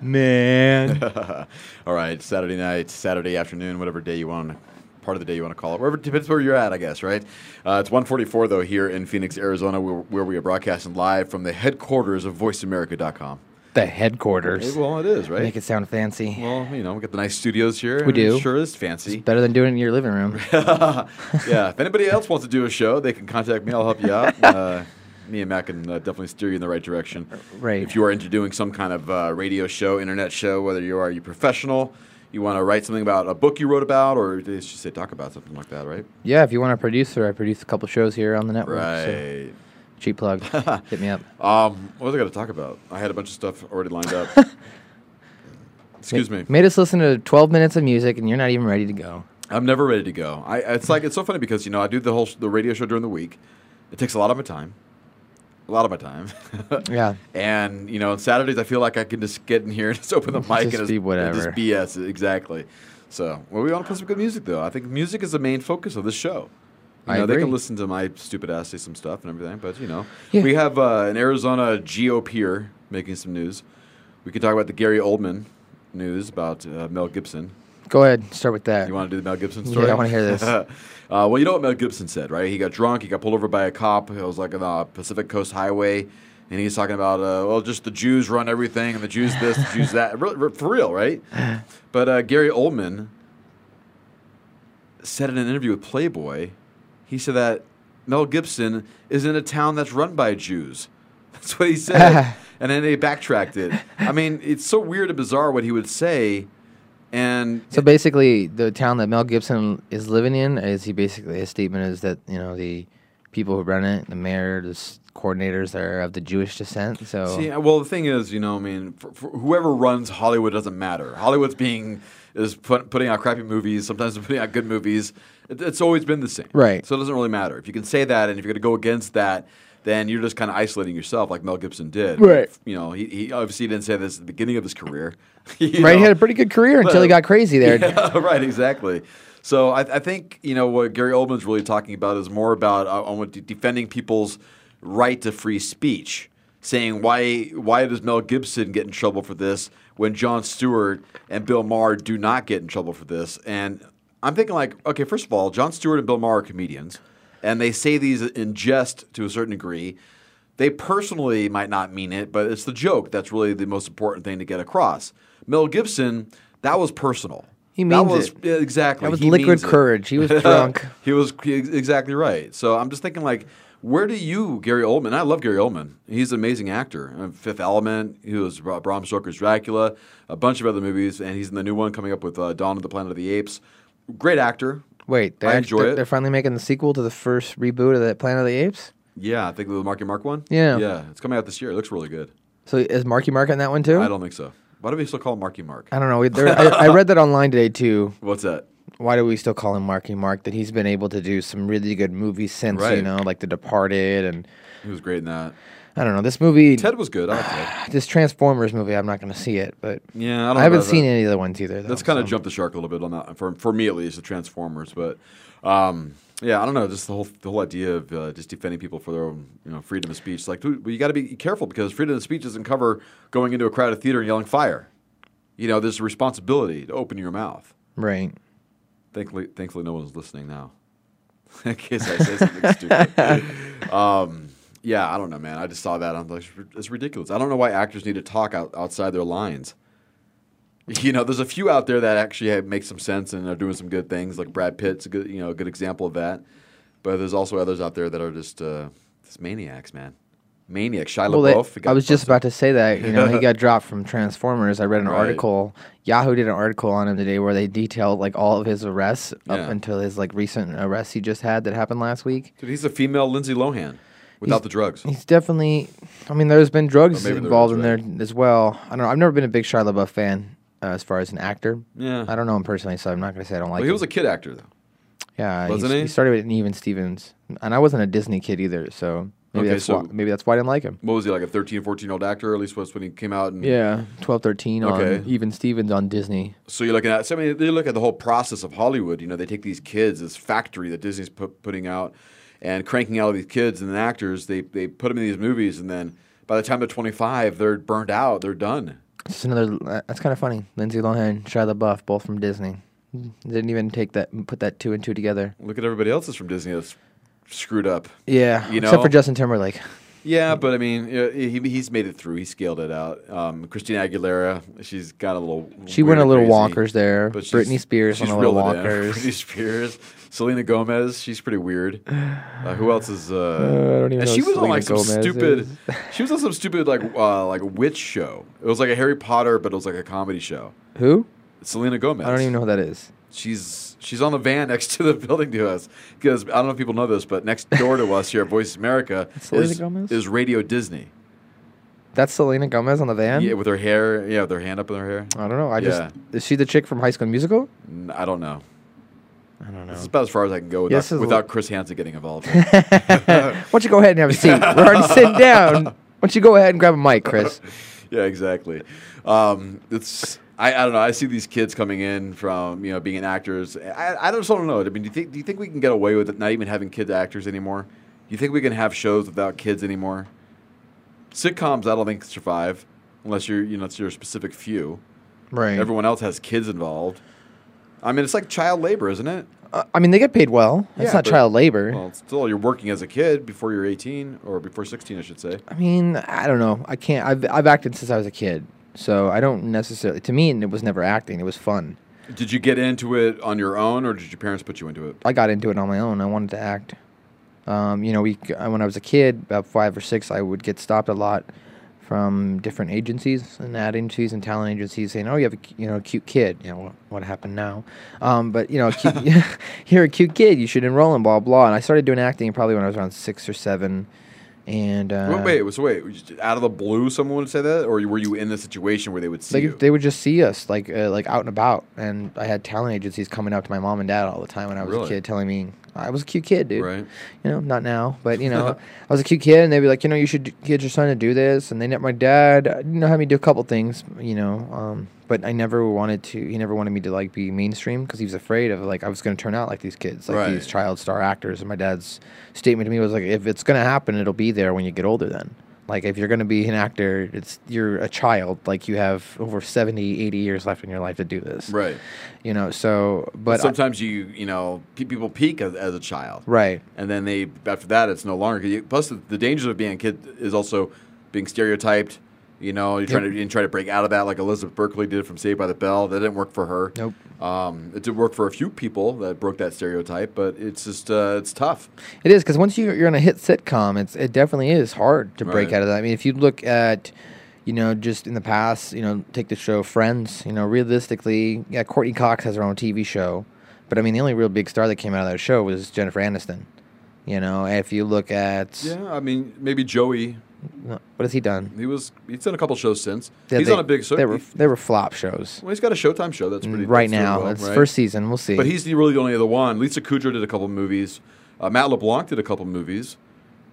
Man.
All right, Saturday night, Saturday afternoon, whatever day you want, part of the day you want to call it. Wherever depends where you're at, I guess, right? Uh, it's 1:44 though here in Phoenix, Arizona, where, where we are broadcasting live from the headquarters of VoiceAmerica.com.
The headquarters.
Well, it is, right?
Make it sound fancy.
Well, you know, we got the nice studios here.
We do.
It sure is fancy.
Better than doing it in your living room.
yeah, if anybody else wants to do a show, they can contact me. I'll help you out. Uh, me and Matt can uh, definitely steer you in the right direction.
Right.
If you are into doing some kind of uh, radio show, internet show, whether you are you professional, you want to write something about a book you wrote about, or just say talk about something like that, right?
Yeah, if you want a producer, I produce a couple shows here on the network.
Right.
So cheap plug. Hit me up.
Um, what was I going to talk about? I had a bunch of stuff already lined up. Excuse me.
Made us listen to 12 minutes of music, and you're not even ready to go.
I'm never ready to go. I it's like it's so funny because you know I do the whole sh- the radio show during the week. It takes a lot of my time, a lot of my time.
Yeah.
And you know, on Saturdays I feel like I can just get in here and just open the mic
Just
and
be
and
whatever.
just BS exactly. So, well, we want to play some good music though. I think music is the main focus of this show. You
I
know, they can listen to my stupid ass say some stuff and everything, but you know,
Yeah.
we have uh, an Arizona GOPer making some news. We can talk about the Gary Oldman news about uh, Mel Gibson.
Go ahead, start with that.
You want to do the Mel Gibson
Yeah,
story?
I wanna hear this.
uh, well, you know what Mel Gibson said, right? He got drunk. He got pulled over by a cop. It was like on the Pacific Coast Highway, and he's talking about, uh, well, just the Jews run everything, and the Jews this, the Jews that. For real, right? But uh, Gary Oldman said in an interview with Playboy, he said that Mel Gibson is in a town that's run by Jews. That's what he said. and then they backtracked it. I mean, it's so weird and bizarre what he would say. And
So basically, the town that Mel Gibson is living in is he basically his statement is that you know the people who run it, the mayor, the coordinators are of the Jewish descent. So
See, uh, well, the thing is, you know, I mean, for, for whoever runs Hollywood doesn't matter. Hollywood's being is put, putting out crappy movies. Sometimes putting out good movies. It, it's always been the same,
Right.
So it doesn't really matter if you can say that, and if you're going to go against that, then you're just kind of isolating yourself, like Mel Gibson did.
Right.
You know, he, he obviously didn't say this at the beginning of his career.
right, he had a pretty good career until he got crazy there.
Yeah, right, exactly. So I, I think you know what Gary Oldman's really talking about is more about uh, on what de- defending people's right to free speech, saying why why does Mel Gibson get in trouble for this when Jon Stewart and Bill Maher do not get in trouble for this? And I'm thinking like, okay, first of all, Jon Stewart and Bill Maher are comedians, and they say these in jest to a certain degree. They personally might not mean it, but it's the joke that's really the most important thing to get across. Mel Gibson, that was personal.
He
that was,
it.
yeah, exactly.
That was
He
liquid
means it.
courage. He was drunk.
he was he- exactly right. So I'm just thinking, like, where do you, Gary Oldman? I love Gary Oldman. He's an amazing actor. Uh, Fifth Element. He was Bram Stoker's Dracula. A bunch of other movies, and he's in the new one coming up with uh, Dawn of the Planet of the Apes. Great actor.
Wait, they're
I enjoy
they're,
it.
They're finally making the sequel to the first reboot of the Planet of the Apes.
Yeah, I think the Marky Mark one.
Yeah.
yeah, it's coming out this year. It looks really good.
So is Marky Mark in that one too?
I don't think so. Why do we still call him Marky Mark?
I don't know. There, I, I read that online today too.
What's that?
Why do we still call him Marky Mark? That he's been able to do some really good movies since, you know, like The Departed and
He was great in that.
I don't know. This movie,
Ted was good. I like Ted.
this Transformers movie, I'm not going to see it, but
Yeah, I don't know
haven't seen any of the other ones either. Though,
That's kind of
so.
jumped the shark a little bit on that for for me at least, the Transformers. But um, yeah, I don't know, just the whole the whole idea of uh, just defending people for their own you know freedom of speech. Like, dude, well, you got to be careful because freedom of speech doesn't cover going into a crowded theater and yelling fire. You know, there's a responsibility to open your mouth.
right.
Thankfully, thankfully, no one's listening now. In case I say something stupid. Um, yeah, I don't know, man. I just saw that. I'm like, it's ridiculous. I don't know why actors need to talk out, outside their lines. You know, there's a few out there that actually have, make some sense and are doing some good things. Like Brad Pitt's a good, you know, a good example of that. But there's also others out there that are just uh, just maniacs, man. Maniacs. Shia
Well,
LaBeouf. he got
I was just about to say that. You know, he got dropped from Transformers. I read an
Right.
article. Yahoo did an article on him today where they detailed like all of his arrests
Yeah.
up until his like recent arrest he just had that happened last week.
Dude, he's a female Lindsay Lohan without
He's-
the drugs.
He's definitely. I mean, there's been drugs
there
involved in there as well. I don't know. I've never been a big Shia LaBeouf fan uh, as far as an actor.
Yeah.
I don't know him personally, so I'm not going to say I don't like him.
Well, he
him.
was a kid actor, though.
yeah,
wasn't
he's-
he?
started with Even Stevens, and I wasn't a Disney kid either, so maybe
Okay,
that's
so-
why, maybe that's why I didn't like him.
What was he, like a 13, 14 year old actor? Or at least was when he came out. And,
Yeah, 12, 13
Okay.
on Even Stevens on Disney.
So you're looking at, so I mean, they look at the whole process of Hollywood. You know, they take these kids, this factory that Disney's put, putting out, and cranking out all these kids and then actors. They they put them in these movies, and then by the time they're 25, they're burnt out. They're done.
Just another. uh, That's kind of funny. Lindsay Lohan, Shia LaBeouf, both from Disney. Didn't even take that, put that two and two together.
Look at everybody else that's from Disney that's screwed up.
Yeah,
you know,
except for Justin Timberlake.
Yeah, but I mean, he, he's made it through. He scaled it out. Um, Christina Aguilera, she's got a little.
She went a little
crazy,
wonkers there.
but
Britney Spears went a little.
Britney Spears, Selena Gomez, she's pretty weird. Uh, who else is? Uh,
I don't even
and
know
she was on like some
Gomez
stupid. she was on some stupid like uh, like witch show. It was like a Harry Potter, but it was like a comedy show.
Who?
Selena Gomez.
I don't even know who that is.
She's she's on the van next to the building to us because I don't know if people know this, but next door to us here at Voice America
Selena
is,
Gomez?
is Radio Disney.
That's Selena Gomez on the van.
Yeah, with her hair, yeah, with her hand up in her hair.
I don't know. I
Yeah.
just is she the chick from High School Musical?
N- I don't know.
I don't know.
This is about as far as I can go without,
is
without Chris Hansen getting involved.
Why don't you go ahead and have a seat? We're already sitting down. Why don't you go ahead and grab a mic, Chris?
yeah, exactly. Um, it's I, I don't know. I see these kids coming in from you know being actors. I, I just don't know. I mean, do you think do you think we can get away with it not even having kids actors anymore? Do you think we can have shows without kids anymore? Sitcoms, I don't think survive unless you're you know it's your specific few.
Right.
Everyone else has kids involved. I mean, it's like child labor, isn't it?
Uh, I mean, they get paid well. It's
Yeah,
not
but-
child labor.
Well, still, you're working as a kid before you're 18 or before 16, I should say.
I mean, I don't know. I can't. I've I've acted since I was a kid, so I don't necessarily. To me, it was never acting. It was fun.
Did you get into it on your own, or did your parents put you into it?
I got into it on my own. I wanted to act. Um, you know, we when I was a kid, about five or six, I would get stopped a lot from different agencies and ad agencies and talent agencies saying, "Oh, you have a you know a cute kid." You know what, what happened now? Um, but you know, cute, you're a cute kid. You should enroll in blah blah. And I started doing acting probably when I was around six or seven. And uh,
wait, wait, so wait, out of the blue, someone would say that, or were you in the situation where they would see
Like
you?
they would just see us like uh, like out and about, and I had talent agencies coming up to my mom and dad all the time when I was
Really?
a kid, telling me I was a cute kid, dude.
Right.
You know, not now, but you know, I was a cute kid, and they'd be like, you know, you should get your son to do this, and they net my dad, uh, you know, had me do a couple things, you know, um, but I never wanted to. He never wanted me to like be mainstream because he was afraid of like I was going to turn out like these kids, like
Right.
these child star actors. And my dad's statement to me was like, if it's going to happen, it'll be there when you get older. Then. Like if you're going to be an actor, it's you're a child. Like you have over 70, 80 years left in your life to do this.
Right.
You know, so but I-
sometimes you, you know, people peak as, as a child,
Right.
And then they after that, it's no longer. you- Plus, the, the dangers of being a kid is also being stereotyped. You know, you're trying to you try to break out of that, like Elizabeth Berkley did from Saved by the Bell. That didn't work for her.
Nope.
Um, it did work for a few people that broke that stereotype, but it's just uh, it's tough.
It is because once you, you're on a hit sitcom, it's it definitely is hard to break
Right.
out of that. I mean, if you look at, you know, just in the past, you know, take the show Friends. You know, realistically, yeah, Courteney Cox has her own TV show, but I mean, the only real big star that came out of that show was Jennifer Aniston. You know, if you look at,
Yeah, I mean, maybe Joey.
What has he done?
He was he's done a couple shows since.
Yeah,
he's
they-
on a big show.
They were
he-
they were flop shows.
well, he's got a Showtime show that's pretty
right
that's
now.
well,
it's
right?
first season. We'll see.
But he's the really the only other one. Lisa Kudrow did a couple movies. Uh, Matt LeBlanc did a couple movies.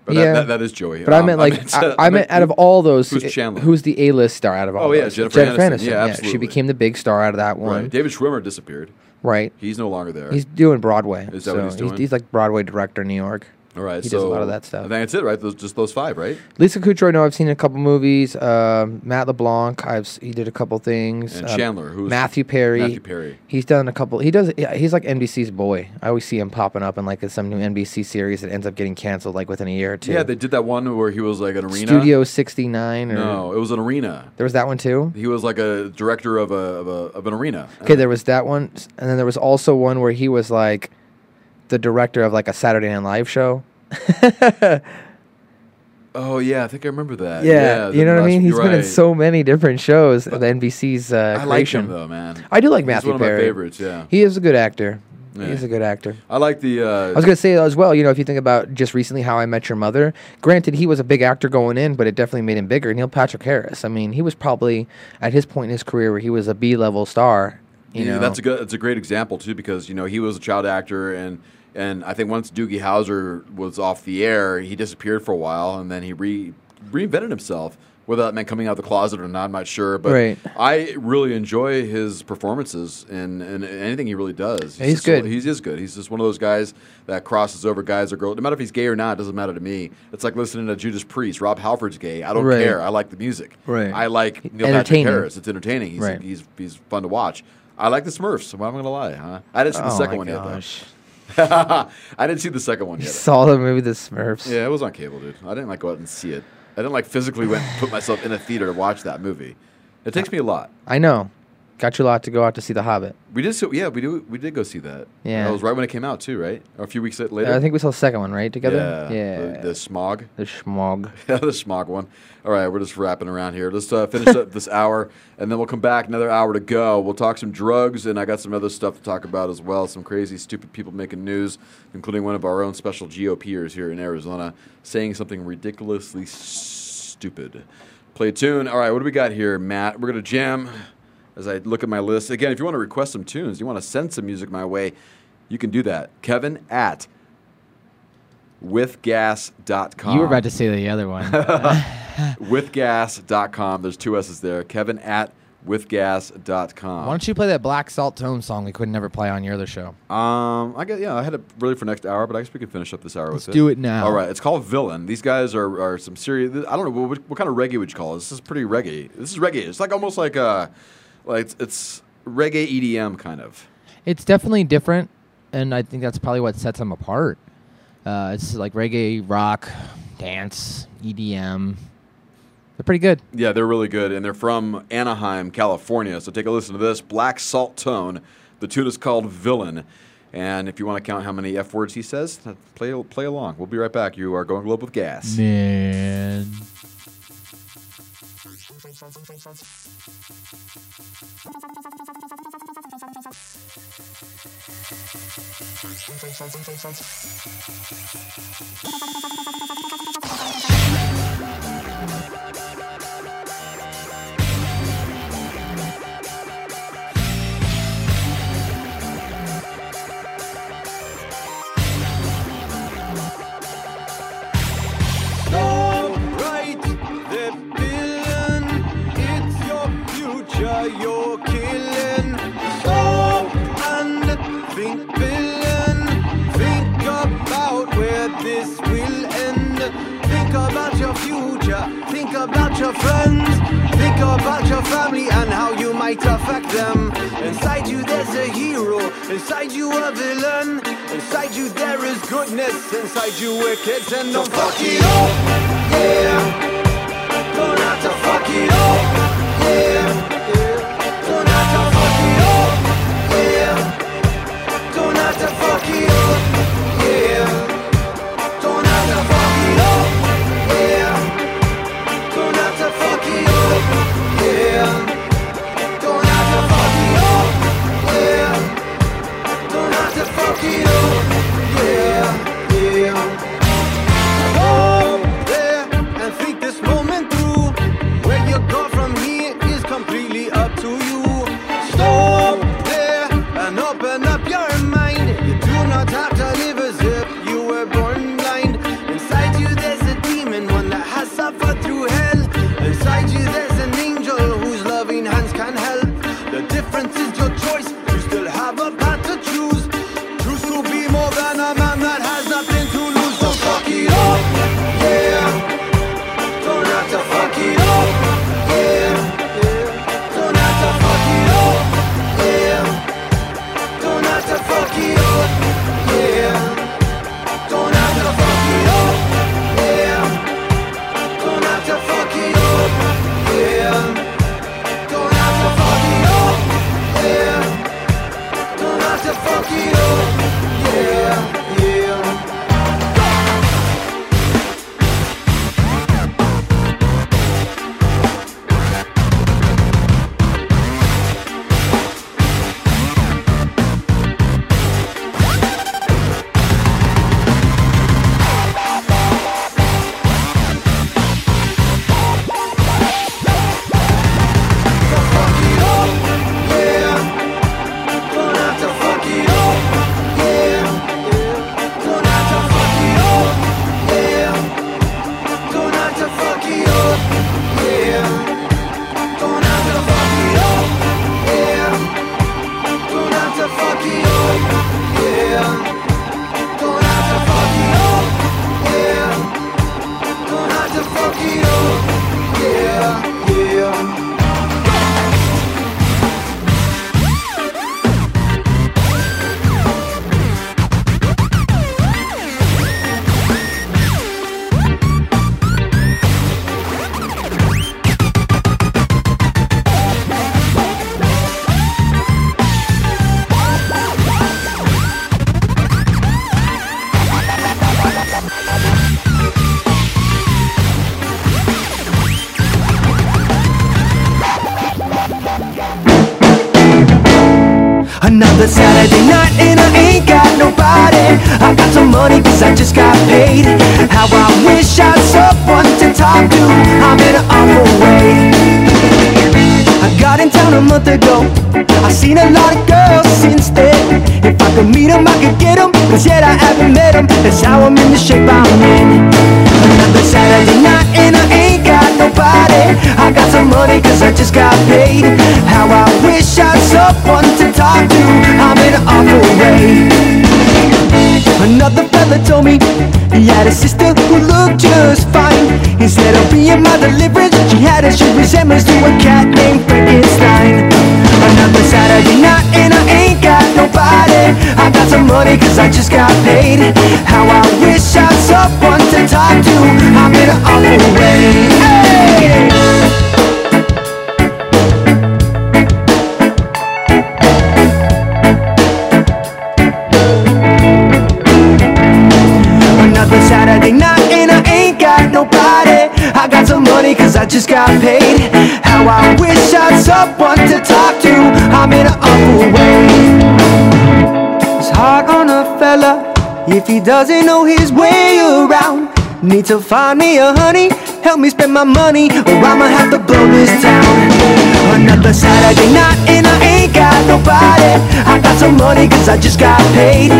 But
yeah,
that, that is Joey.
But I
Um,
meant like I,
uh,
I meant out of all those,
who's Chandler?
who's the A-list star out of all?
Oh, yeah,
those?
Jennifer Aniston.
Aniston.
Yeah,
she became the big star out of that one.
Right. David Schwimmer disappeared.
Right.
He's no longer there.
He's doing Broadway.
Is that
so
what he's doing?
He's, like Broadway director in New York.
All right.
He
so
does a lot of that stuff.
I think that's it, right? Those, just those five, right?
Lisa Kudrow, I know I've seen a couple movies. Um, Matt LeBlanc, I've he did a couple things.
And
Um,
Chandler, who's
Matthew Perry.
Matthew Perry.
He's done a couple. He does. He's like NBC's boy. I always see him popping up in like some new NBC series that ends up getting canceled like within a year or two.
Yeah, they did that one where he was like an arena.
Studio 69 or
No, it was an arena.
there was that one too.
He was like a director of a of, a, of an arena.
Okay, there was that one, and then there was also one where he was like the director of like a Saturday Night Live show.
Oh yeah, I think I remember that.
Yeah,
the
you know what I mean. He's been in so many different shows. The NBC's uh,
I like him though, man.
I do like
He's
Matthew
one of my
Perry.
favorites, yeah.
he is a good actor.
Yeah.
He's a good actor.
I like the. Uh,
I was gonna say as well. You know, if you think about just recently How I Met Your Mother. Granted, he was a big actor going in, but it definitely made him bigger. Neil Patrick Harris. I mean, he was probably at his point in his career where he was a B level star. You
yeah,
know,
that's a good. That's a great example too, because you know he was a child actor, and and I think once Doogie Howser was off the air, he disappeared for a while, and then he re reinvented himself. Whether that meant coming out of the closet or not, I'm not sure. But
Right.
I really enjoy his performances and, and anything he really does.
He's
just-
good.
He is good. He's just one of those guys that crosses over guys or girls. No matter if he's gay or not, it doesn't matter to me. It's like listening to Judas Priest. Rob Halford's gay. I don't
Right.
care. I like the music.
Right.
I like Neil Patrick Harris. It's entertaining. He's,
Right.
he's he's fun to watch. I like the Smurfs. What am I going to lie? Huh? I didn't see the
Oh
second one
gosh.
yet though. I didn't see the second one
you
yet.
saw the movie The Smurfs.
Yeah, it was on cable, dude. I didn't like go out and see it. I didn't like physically went put myself in a theater to watch that movie. It takes me a lot.
I know. Got you a lot to go out to see The Hobbit.
We did, so, yeah, we do. We did go see that.
Yeah.
that was right when it came out too, right? Or a few weeks later.
I think we saw the second one, right? Together?
Yeah,
Yeah.
The, the smog.
The smog.
Yeah, the smog one. All right, we're just wrapping around here. Let's uh, finish up this hour, and then we'll come back. Another hour to go. We'll talk some drugs, and I got some other stuff to talk about as well. Some crazy, stupid people making news, including one of our own special GOPers here in Arizona saying something ridiculously stupid. Play a tune. All right, what do we got here, Matt? We're gonna jam. As I look at my list again, if you want to request some tunes, you want to send some music my way, you can do that. Kevin at withgas.com.
You were about to say the other one.
withgas.com. There's two S's there. Kevin at withgas.com.
Why don't you play that Black Salt Tone song we could never play on your other show?
Um, I guess yeah, I had it really for next hour, but I guess we can finish up this hour
Let's
with it.
do it now.
All right, it's called Villain. These guys are, are some serious. I don't know what, what kind of reggae would you call it. This is pretty reggae. This is reggae. It's like almost like uh like it's, it's reggae EDM kind of.
It's definitely different, and I think that's probably what sets them apart. Uh, it's like reggae, rock, dance, EDM. They're pretty good.
Yeah, they're really good, and they're from Anaheim, California. So take a listen to this Black Salt Tone. The tune is called Villain. And if you want to count how many F words he says, play play along. We'll be right back. You are going globe with gas.
Man.
Right, the villain. It's your future you're killing. Stop and think, villain. Think about where this will end. Think about your future. Think about your friends. Think about your family and how you might affect them. Inside you there's a hero. Inside you a villain. Inside you there is goodness. Inside you wicked and don't fuck it up. Yeah. Don't have to fuck it up.
Someone to talk to. I'm in an awful way.
It's hard on a fella if he doesn't know his way around. Need to find me a honey, help me spend my money, or I'ma have to blow this town. Another Saturday night and I ain't got nobody. I got some money cause I just got paid.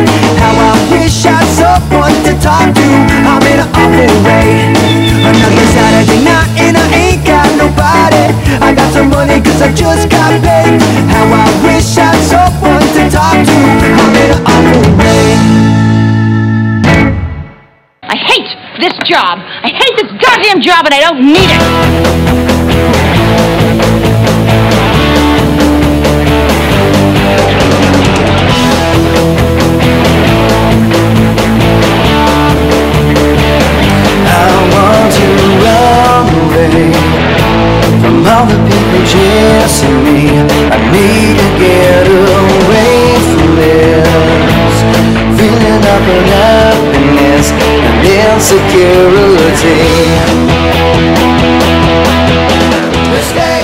How I wish I had someone to talk to. I'm in an awful way. Another Saturday night and I ain't got nobody. I got some money cause I just got paid. How I wish I had someone to talk to. I'm in an awful way.
I hate this job. I hate this goddamn job and I don't need it.
All the people chasing me. I need to get away from this feeling of unhappiness and insecurity. Escape,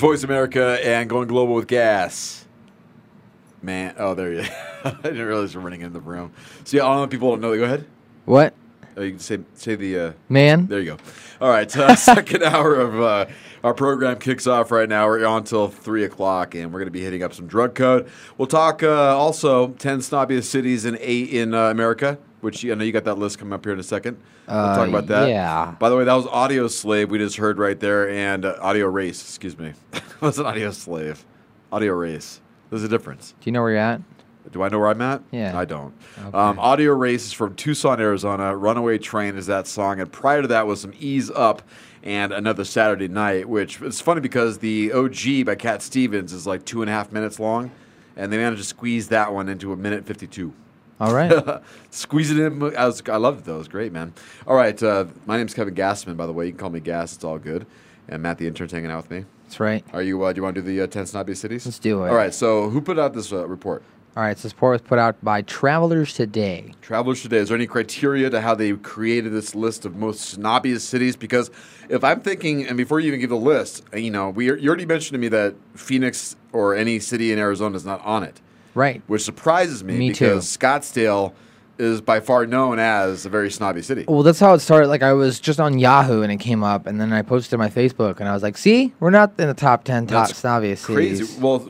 It's Voice America and going global with gas. Man, oh, there you. I didn't realize we're running in the room. I don't know if people don't know. Go ahead.
What?
Oh, you can say say the uh,
Man.
There you go. All right, uh, second hour of uh, our program kicks off right now. We're on till three o'clock, and we're going to be hitting up some drug code. We'll talk uh, also ten snobbiest cities in eight in uh, America, which I know you got that list coming up here in a second. We'll
Uh,
talk about that.
yeah.
By the way, that was Audio Slave we just heard right there, and uh, Audio Race. Excuse me, it wasn't Audio Slave. Audio Race. There's a difference.
Do you know where you're at?
Do I know where I'm at?
Yeah.
I don't. Um, Audio Race is from Tucson, Arizona. Runaway Train is that song. And prior to that was some Ease Up and Another Saturday Night, which is funny because the OG by Cat Stevens is like two and a half minutes long. And they managed to squeeze that one into a minute 52.
All right.
Squeeze it in. I, was, I loved it, though. It was great, man. All right. Uh, my name's Kevin Gassman, by the way. You can call me Gas. It's all good. And Matt, the intern's hanging out with me.
That's right.
Are you? Uh, do you want to do the uh, 10 snobby cities?
Let's do it.
All right. So, who put out this uh, report?
All right, so this report was put out by Travelers Today.
Travelers Today. Is there any criteria to how they created this list of most snobbiest cities? Because if I'm thinking, and before you even give the list, you know, we you already mentioned to me that Phoenix or any city in Arizona is not on it,
Right.
which surprises me,
Me too.
because Scottsdale is by far known as a very snobby city.
Well, that's how it started. Like I was just on Yahoo and it came up, and then I posted my Facebook, and I was like, "See, we're not in the top ten top
That's
snobbiest
crazy.
cities."
Well,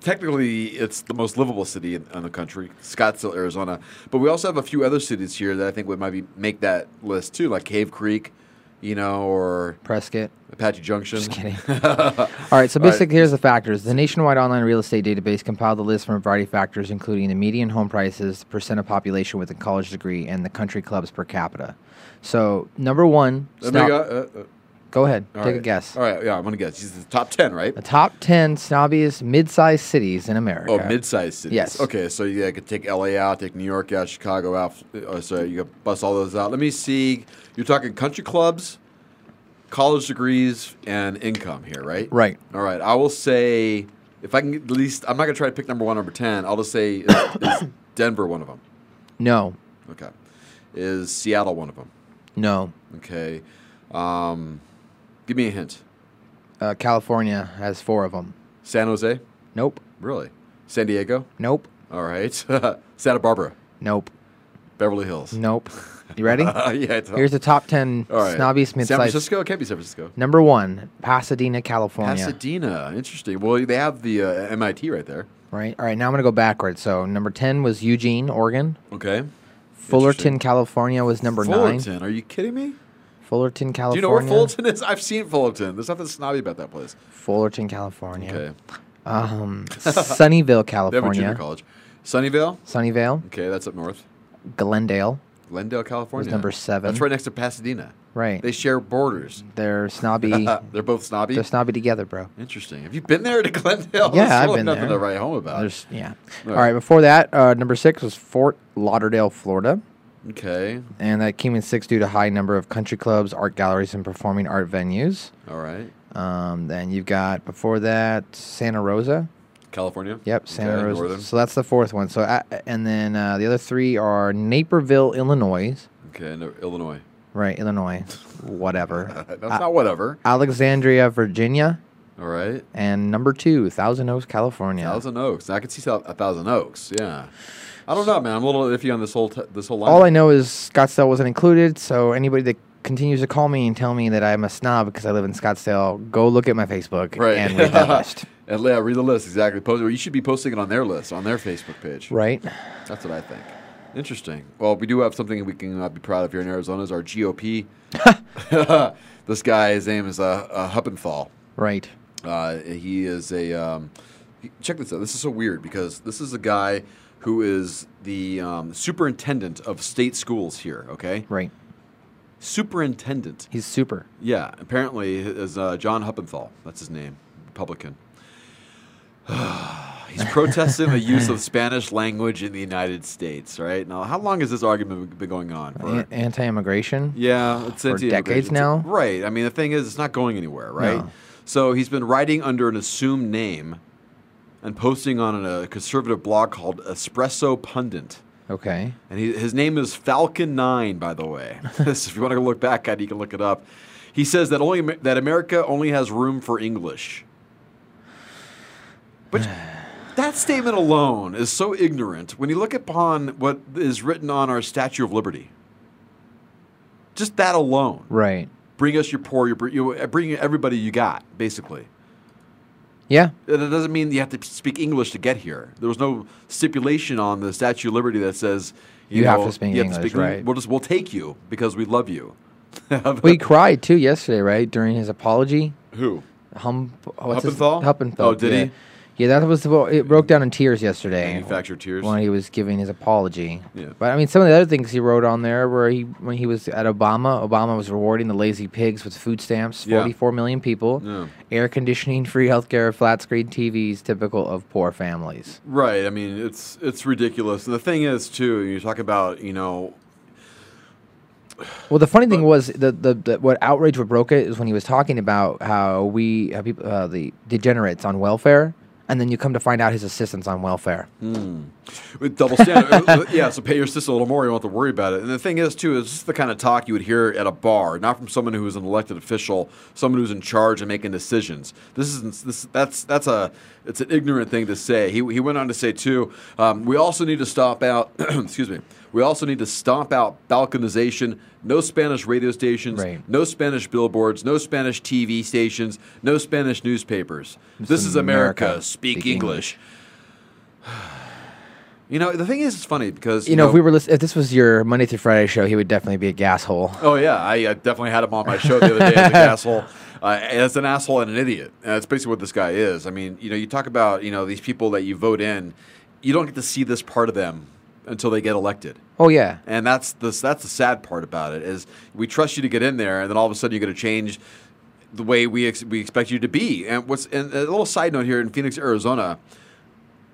technically, it's the most livable city in, in the country, Scottsdale, Arizona. But we also have a few other cities here that I think would maybe make that list too, like Cave Creek, you know, or
Prescott.
Apache Junction. Just
kidding. All right, so basically, here's the factors. The nationwide online real estate database compiled the list from a variety of factors, including the median home prices, the percent of population with a college degree, and the country clubs per capita. So, number one, snob-
go-
ahead,
all
take a guess.
All right, yeah, I'm gonna guess. He's the top ten, right?
The top 10 snobbiest mid-sized cities in America.
Oh, mid-sized cities.
Yes.
Okay, so yeah, I could take LA out, take New York out, Chicago out. Uh, so you could bust all those out. Let me see. You're talking country clubs, college degrees, and income here, right?
Right.
All right. I will say if I can at least, I'm not gonna try to pick number one, number ten. I'll just say is, is Denver one of them.
No,
Okay. Is Seattle one of them?
no.
Okay. Um, give me a hint.
Uh, California has four of them.
San Jose.
Nope.
Really? San Diego.
Nope.
All right. Santa Barbara.
Nope.
Beverly Hills.
Nope. You ready?
yeah. It's
Here's the top 10
All right.
snobbiest
San. Francisco. It can't be San Francisco.
Number one, Pasadena, California.
Pasadena. Interesting. Well, they have the uh, MIT right there.
Right. All right. Now I'm gonna go backwards. So number ten was Eugene, Oregon.
Okay.
Fullerton, California was number nine.
Fullerton. Are you kidding me?
Fullerton, California.
Do you know where Fullerton is? I've seen Fullerton. There's nothing snobby about that place.
Fullerton, California.
Okay.
Um, Sunnyvale,
They have a junior
California.
college. Sunnyvale.
Sunnyvale,
Okay, that's up north.
Glendale.
Glendale, California.
number seven.
That's right next to Pasadena.
Right.
They share borders.
They're snobby.
They're both snobby.
They're snobby together, bro.
Interesting. Have you been there to Glendale?
Yeah,
There's
I've been
nothing
there.
to write home about.
There's yeah.
All
All right. Before that, uh, number six was Fort Lauderdale, Florida,
Okay.
and that came in sixth due to high number of country clubs, art galleries, and performing art venues.
All right.
Um, then you've got before that Santa Rosa.
California.
Yep, Santa
Okay,
Rosa.
northern.
So that's the fourth one. So uh, and then uh, the other three are Naperville, Illinois.
Okay, no, Illinois.
Right, Illinois. Whatever.
That's not whatever.
Alexandria, Virginia,
All right.
and number two, Thousand Oaks, California.
Thousand Oaks. I could see Thousand Oaks. Yeah. I don't know, man. I'm a little iffy on this whole t- this whole line.
All I know is Scottsdale wasn't included. So anybody that continues to call me and tell me that I'm a snob because I live in Scottsdale, go look at my Facebook
right.
and read that list.
and yeah, read the list exactly. Post. You should be posting it on their list on their Facebook page.
Right.
That's what I think. Interesting. Well, we do have something we can uh, be proud of here in Arizona is our GOP. this guy, his name is uh, uh, Huppenthal.
Right.
Uh, he is a. Um, he- check this out. This is so weird because this is a guy who is the um, superintendent of state schools here. Okay.
Right.
Superintendent.
He's super.
Yeah. Apparently, is uh, John Huppenthal. That's his name. Republican. He's protesting the use of Spanish language in the United States. Right now, how long has this argument been going on? For?
Anti-immigration.
Yeah, it's
For decades now?
Right. I mean, the thing is, it's not going anywhere, right?
No.
So he's been writing under an assumed name and posting on a conservative blog called Espresso Pundit.
Okay.
And he, his name is Falcon Nine, by the way. if you want to look back at it, you can look it up. He says that only that America only has room for English. But that statement alone is so ignorant when you look upon what is written on our Statue of Liberty. Just that alone.
Right.
Bring us your poor, your br- bring everybody you got, basically.
Yeah.
Uh, and it doesn't mean you have to speak English to get here. There was no stipulation on the Statue of Liberty that says
You have
know,
to speak
you have
English,
Eng-
right.
We'll just we'll take you because we love you.
He cried too yesterday, right? During his apology.
Who?
Hum, what's his-
Huppenthal?
Huppenthal.
Oh, did he?
Yeah. That was the, it broke down in tears yesterday.
Manufactured tears.
when he was giving his apology.
Yeah.
But I mean, some of the other things he wrote on there where he when he was at Obama, Obama was rewarding the lazy pigs with food stamps,
Yeah.
44 million people,
Yeah.
air conditioning, free healthcare, flat screen TVs, typical of poor families.
Right. I mean, it's it's ridiculous. And the thing is, too, you talk about you know
Well, the funny thing was the, the, the what outrage what broke it is when he was talking about how we how people uh, the degenerates on welfare, and then you come to find out his assistants on welfare.
Hmm. With double standard. uh, yeah, so pay your sister a little more, you don't have to worry about it. And the thing is, too, is this is the kind of talk you would hear at a bar, not from someone who is an elected official, someone who's in charge and making decisions. This is this that's that's a it's an ignorant thing to say. He, he went on to say too, um, we also need to stop out. excuse me. We also need to stomp out balkanization. No Spanish radio stations.
Right.
No Spanish billboards. No Spanish TV stations. No Spanish newspapers. This,
This
is America.
America.
Speak,
Speak
English. You know, the thing is, it's funny because
You know, if we were if this was your Monday through Friday show, he would definitely be a gas hole.
Oh yeah, I uh, definitely had him on my show the other day as an asshole. Uh, as an asshole and an idiot. And that's basically what this guy is. I mean, you know, you talk about you know these people that you vote in, you don't get to see this part of them until they get elected.
Oh yeah,
And that's the that's the sad part about it is we trust you to get in there, and then all of a sudden you're going to change the way we ex- we expect you to be. And what's and a little side note here in Phoenix, Arizona,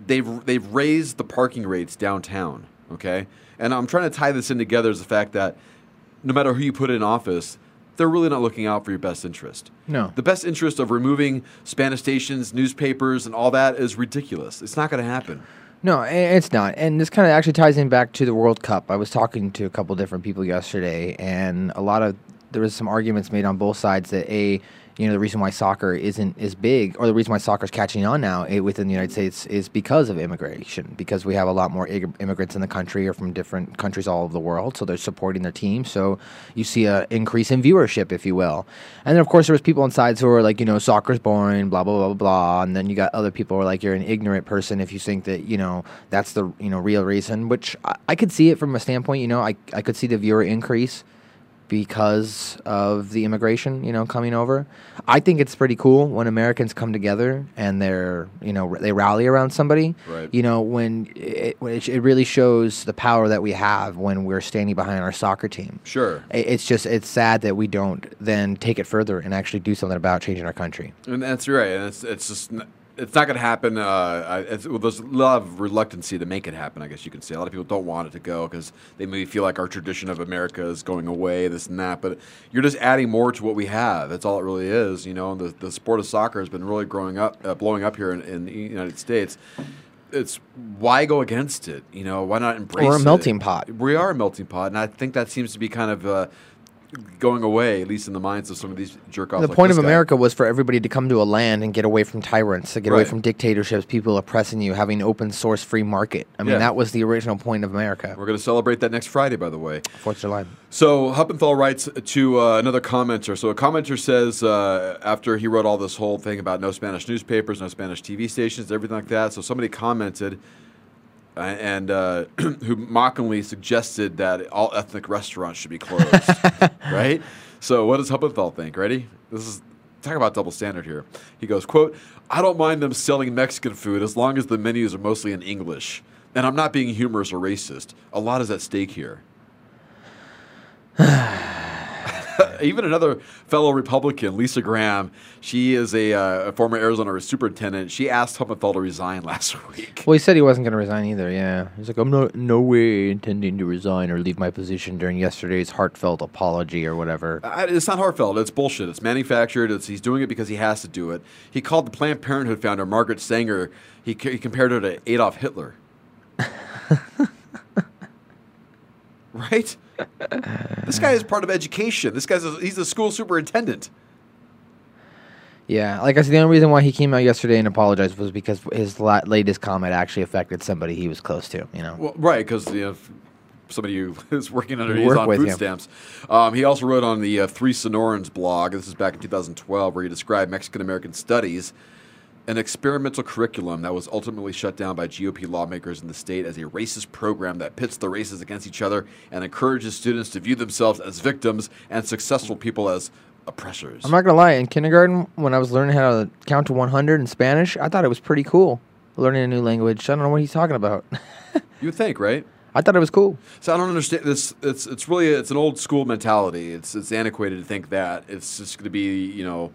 they've they've raised the parking rates downtown. Okay, and I'm trying to tie this in together is the fact that no matter who you put in office, they're really not looking out for your best interest.
No.
The best interest of removing Spanish stations, newspapers, and all that is ridiculous. It's not going to happen.
No, it's not. And this kind of actually ties in back to the World Cup. I was talking to a couple different people yesterday, and a lot of there was some arguments made on both sides that a you know the reason why soccer isn't as big, or the reason why soccer is catching on now eh, within the United States is because of immigration. Because we have a lot more ig- immigrants in the country or from different countries all over the world, so they're supporting their team. So you see a increase in viewership, if you will. And then of course there was people on sides who were like, you know, soccer's boring, blah blah blah blah blah. And then you got other people who are like, you're an ignorant person if you think that you know that's the you know real reason. Which I, I could see it from a standpoint. You know, I I could see the viewer increase because of the immigration, you know, coming over. I think it's pretty cool when Americans come together and they're, you know, r- they rally around somebody.
Right.
You know, when it, when it, it really shows the power that we have when we're standing behind our soccer team.
Sure.
I- It's just it's sad that we don't then take it further and actually do something about changing our country.
And that's right. And it's it's just it's not going to happen. Uh, it's, well, there's a lot of reluctancy to make it happen. I guess you can say a lot of people don't want it to go because they maybe feel like our tradition of America is going away, this and that. But you're just adding more to what we have. That's all it really is. You know, the the sport of soccer has been really growing up, uh, blowing up here in, in the United States. It's why go against it? You know, why not embrace?
We're a
it?
melting pot.
We are a melting pot, and I think that seems to be kind of. Uh, Going away, at least in the minds of some of these jerk offs.
the point of America was for everybody to come to a land and get away from tyrants, to get away from dictatorships, people oppressing you, having open source free market. I mean,
Yeah.
that was the original point of America.
We're going to celebrate that next Friday, by the way.
Fourth of July.
So Huppenthal writes to uh, another commenter. So a commenter says uh, after he wrote all this whole thing about no Spanish newspapers, no Spanish TV stations, everything like that. So somebody commented and uh, who mockingly suggested that all ethnic restaurants should be closed. right? So what does Huppenthal think? Ready? This is talk about double standard here. He goes, "quote I don't mind them selling Mexican food as long as the menus are mostly in English." And I'm not being humorous or racist. A lot is at stake here. Even another fellow Republican, Lisa Graham, she is a, uh, a former Arizona superintendent. She asked Huppenthal to resign last week.
Well, he said he wasn't going to resign either. Yeah, he's like, I'm not no way intending to resign or leave my position during yesterday's heartfelt apology or whatever.
Uh, It's not heartfelt. It's bullshit. It's manufactured. It's, he's doing it because he has to do it. He called the Planned Parenthood founder, Margaret Sanger, he, he compared her to Adolf Hitler. right? This guy is part of education. This guy's a, he's a school superintendent.
Yeah, like I said, the only reason why he came out yesterday and apologized was because his la- latest comment actually affected somebody he was close to. You know.
Well, right, because you know, somebody who is working under
You work
on food
him.
stamps. Um, he also wrote on the uh, Three Sonorans blog. This is back in 2012, where he described Mexican American studies, an experimental curriculum that was ultimately shut down by GOP lawmakers in the state as a racist program that pits the races against each other and encourages students to view themselves as victims and successful people as oppressors.
I'm not gonna lie. In kindergarten, when I was learning how to count to 100 in Spanish, I thought it was pretty cool. Learning a new language. I don't know what he's talking about.
you would think, right?
I thought it was cool.
So I don't understand this. It's it's really it's an old school mentality. It's it's antiquated to think that it's just going to be you know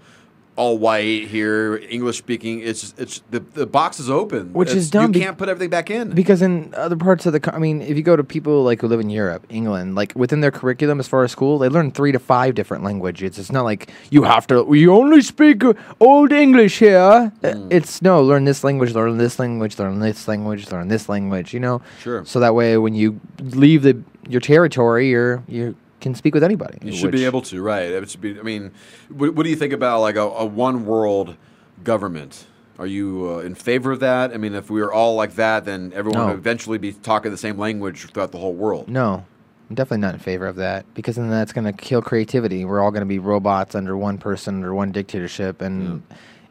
all white here, English speaking. It's just, it's the the box is open,
Which
It's-
is dumb
You
be-
can't put everything back in.
Because in other parts of the, co- I mean, if you go to people like who live in Europe, England, like within their curriculum as far as school, they learn three to five different languages. It's not like you have to. We only speak Old English here. Uh,
Hmm.
It's no, learn this language, learn this language, learn this language, learn this language. You know.
Sure.
So that way, when you leave the your territory, you're you can speak with anybody.
You should be able to, right? It should be. I mean, what, what do you think about like a, a one world government? Are you uh, in favor of that? I mean, if we were all like that, then everyone
No.
would eventually be talking the same language throughout the whole world.
No, I'm definitely not in favor of that because then that's going to kill creativity. We're all going to be robots under one person, under one dictatorship, and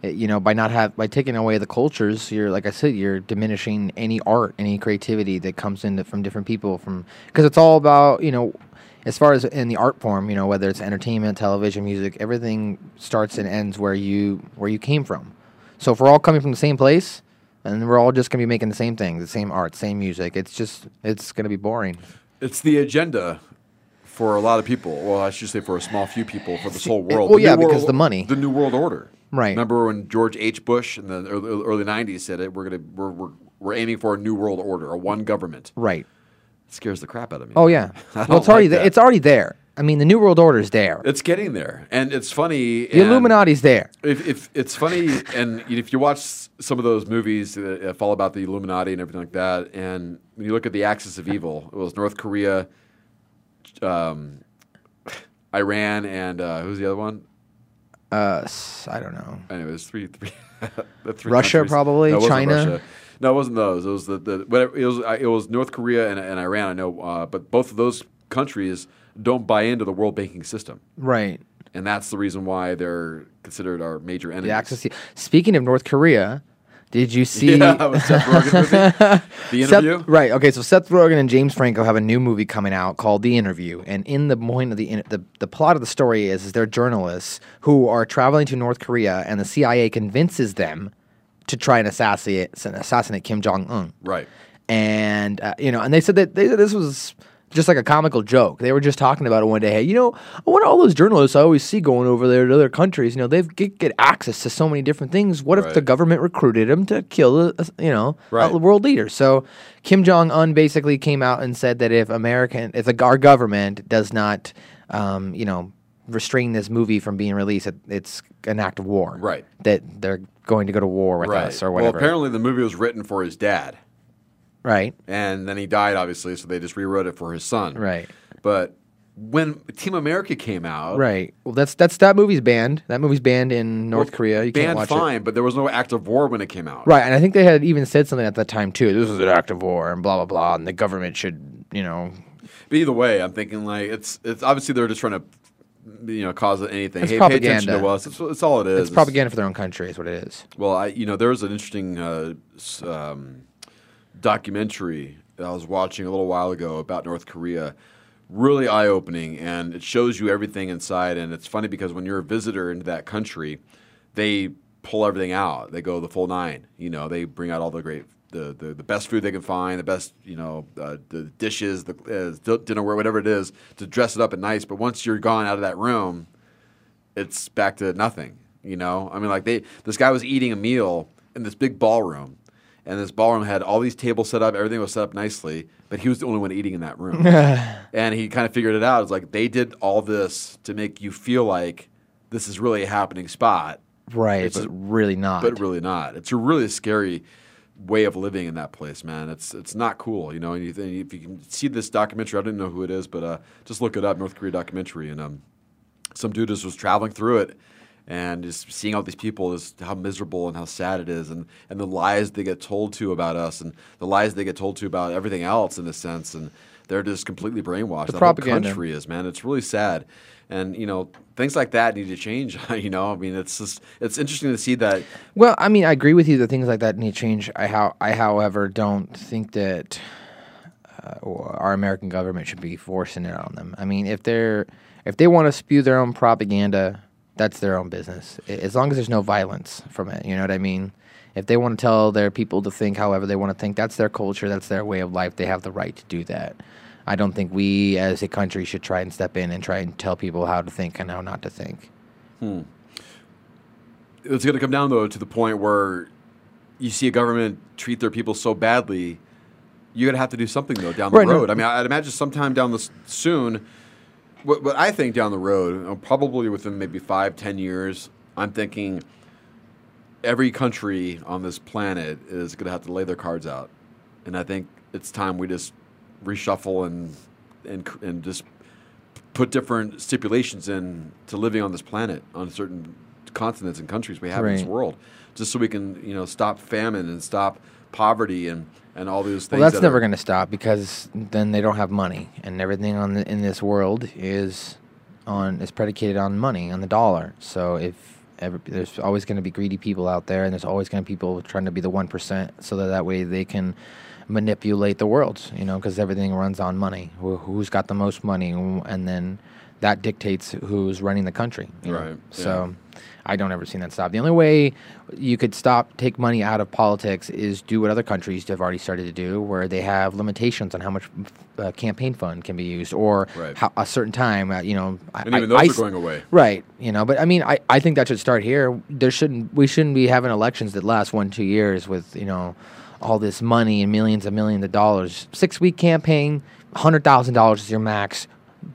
it- you know, by not have by taking away the cultures, you're like I said, you're diminishing any art, any creativity that comes in from different people. From because it's all about you know. As far as in the art form, you know, whether it's entertainment, television, music, everything starts and ends where you where you came from. So if we're all coming from the same place, and we're all just gonna be making the same thing, the same art, same music, it's just it's gonna be boring.
It's the agenda for a lot of people. Well, I should say for a small few people for this whole world.
well,
The
yeah, because
World-
the money.
the New World Order.
Right.
Remember when George H. Bush in the early, early '90s said it? We're gonna we're, we're we're aiming for a new world order, a one government.
Right.
Scares the crap out of me.
Oh yeah. Well, it's already
like
it's already there. I mean, the New World Order is there.
It's getting there, and it's funny.
The Illuminati's there.
If, if it's funny, and if you watch some of those movies that fall about the Illuminati and everything like that, and when you look at the axis of evil, it was North Korea, um, Iran, and uh, who's the other one?
Uh, I don't know.
Anyways, three, three, the three
Russia,
countries.
probably,
No,
China.
Russia. No, it wasn't those. It was the, the whatever. It was it was North Korea and, and Iran. I know, uh, but both of those countries don't buy into the world banking system,
Right.
and that's the reason why they're considered our major enemies.
The axis. Speaking of North Korea, did you see?
Yeah, Seth Rogen movie? The
Seth-
Interview?
right. Okay. So Seth Rogen and James Franco have a new movie coming out called The Interview, and in the point of the in- the the plot of the story is, is they're journalists who are traveling to North Korea, and the CIA convinces them to try and assassinate assassinate Kim Jong Un.
Right.
and uh, you know, and they said that they this was just like a comical joke. They were just talking about it one day. Hey, you know, I wonder all those journalists I always see going over there to other countries. You know, they get, get access to so many different things. What if the government recruited them to kill, a- you know,
Right.
a world leader? So Kim Jong Un basically came out and said that if American, if the, our government does not, um, you know. Restrain this movie from being released. It, it's an act of war.
Right.
That they're going to go to war with
right.
us or whatever.
well, apparently the movie was written for his dad,
right.
and then he died, obviously, so they just rewrote it for his son.
Right.
But when Team America came out,
Right. Well, that's that's that movie's banned. That movie's banned in North
well,
Korea. You can't
banned fine,
it.
but there was no act of war when it came out.
Right, and I think they had even said something at that time too. This is an act of war and blah blah blah, and the government should, you know,
But either way, I'm thinking like it's it's obviously they're just trying to you know cause anything.
It's
hey, pay attention
propaganda.
to us. It's, it's all it is.
it's propaganda for their own country, is what it is.
Well, I you know there was an interesting uh, um, documentary that I was watching a little while ago about North Korea. Really eye opening, and it shows you everything inside. And it's funny because when you're a visitor into that country, they pull everything out. They go the full nine. You know, they bring out all the great. The, the, the best food they can find, the best you know, uh, the dishes, the uh, dinnerware, whatever it is, to dress it up and nice. But once you're gone out of that room, it's back to nothing. You know, I mean, like they, this guy was eating a meal in this big ballroom, and this ballroom had all these tables set up, everything was set up nicely, but he was the only one eating in that room. and he kind of figured it out. It's like they did all this to make you feel like this is really a happening spot,
Right,
It's
but really not.
but really not. It's a really scary way of living in that place, man. It's it's not cool, you know. And you if you can see this documentary, I didn't know who it is, but uh, just look it up, North Korea documentary, and um, some dude just was traveling through it and just seeing all these people is how miserable and how sad it is and, and the lies they get told to about us and the lies they get told to about everything else in a sense and they're just completely brainwashed.
The
the
propaganda.
whole country is, man. It's really sad. And you know, things like that need to change. you know, I mean, it's just it's interesting to see that.
Well, I mean, I agree with you that things like that need to change. I how I, however, don't think that uh, our American government should be forcing it on them. I mean, if they're if they want to spew their own propaganda, that's their own business. As long as there's no violence from it, you know what I mean. If they want to tell their people to think however they want to think, that's their culture, that's their way of life. They have the right to do that. I don't think we as a country should try and step in and try and tell people how to think and how not to think.
Hmm. It's going to come down though to the point where you see a government treat their people so badly. You're going to have to do something though down the
Right, no-
road. I mean, I'd imagine sometime down the s- soon. What, what I think down the road, uh, probably within maybe five, ten years, I'm thinking every country on this planet is going to have to lay their cards out, and I think it's time we just reshuffle and and and just put different stipulations in to living on this planet on certain continents and countries we have in this world, just so we can you know stop famine and stop poverty and and all these things.
Well, that's
that
never going to stop because then they don't have money, and everything on the, in this world is on is predicated on money, on the dollar. So if every, there's always going to be greedy people out there, and there's always going to be people trying to be the one percent, so that that way they can manipulate the world. You know, because everything runs on money. Who, who's got the most money, and then that dictates who's running the country.
Right,
So. I don't ever see that stop. The only way you could stop, take money out of politics is do what other countries have already started to do, where they have limitations on how much uh, campaign fund can be used, or
Right.
how, a certain time. Uh, you know,
And
I-
even those
I
are going away.
Right. You know, but I mean, I, I think that should start here. There shouldn't we shouldn't be having elections that last one two years with you know all this money and millions and millions of dollars. Six week campaign, hundred thousand dollars is your max.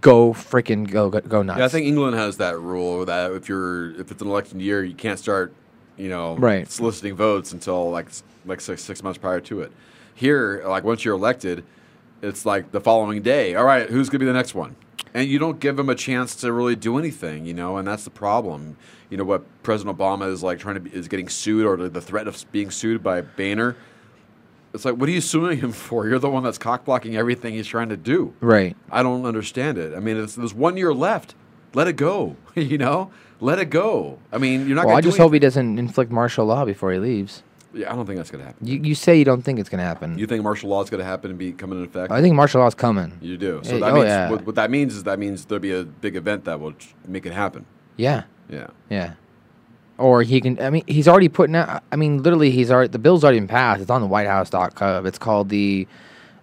Go freaking go go, go nuts.
Yeah, I think England has that rule that if you're if it's an election year, you can't start, you know,
Right.
soliciting votes until like like six six months prior to it. Here, like once you're elected, it's like the following day. All right, who's gonna be the next one? And you don't give them a chance to really do anything, you know, and that's the problem. You know what President Obama is like trying to be, is getting sued or the threat of being sued by Boehner. It's like, what are you suing him for? You're the one that's cock blocking everything he's trying to do.
Right.
I don't understand it. I mean, it's, there's one year left. Let it go. you know, let it go. I mean, you're not.
well, I just hope he doesn't inflict martial law before he leaves.
Yeah, I don't think that's gonna happen.
You, you say you don't think it's going to happen.
You think martial law is going to happen and be coming into effect?
I think martial law is coming.
you do. So
Eh,
that
oh,
means
yeah.
what, what that means is that means there'll be a big event that will make it happen.
Yeah.
Yeah.
Yeah. Or he can. I mean, he's already putting out. I mean, literally, he's already. The bill's already been passed. It's on the WhiteHouse.gov. It's called the,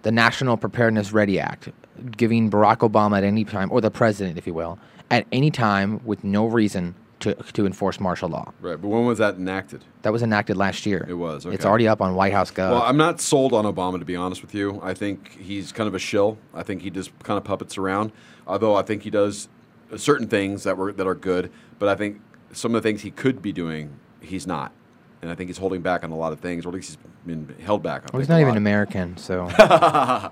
the National Preparedness Ready Act, giving Barack Obama at any time, or the president, if you will, at any time with no reason to to enforce martial law.
Right. But when was that enacted?
That was enacted last year.
It was.
It's already up on WhiteHouse.gov.
Well, I'm not sold on Obama to be honest with you. I think he's kind of a shill. I think he just kind of puppets around. Although I think he does certain things that were that are good, but I think some of the things he could be doing, he's not. And I think he's holding back on a lot of things, or at least he's been held back on.
well, he's not
a
even. American, so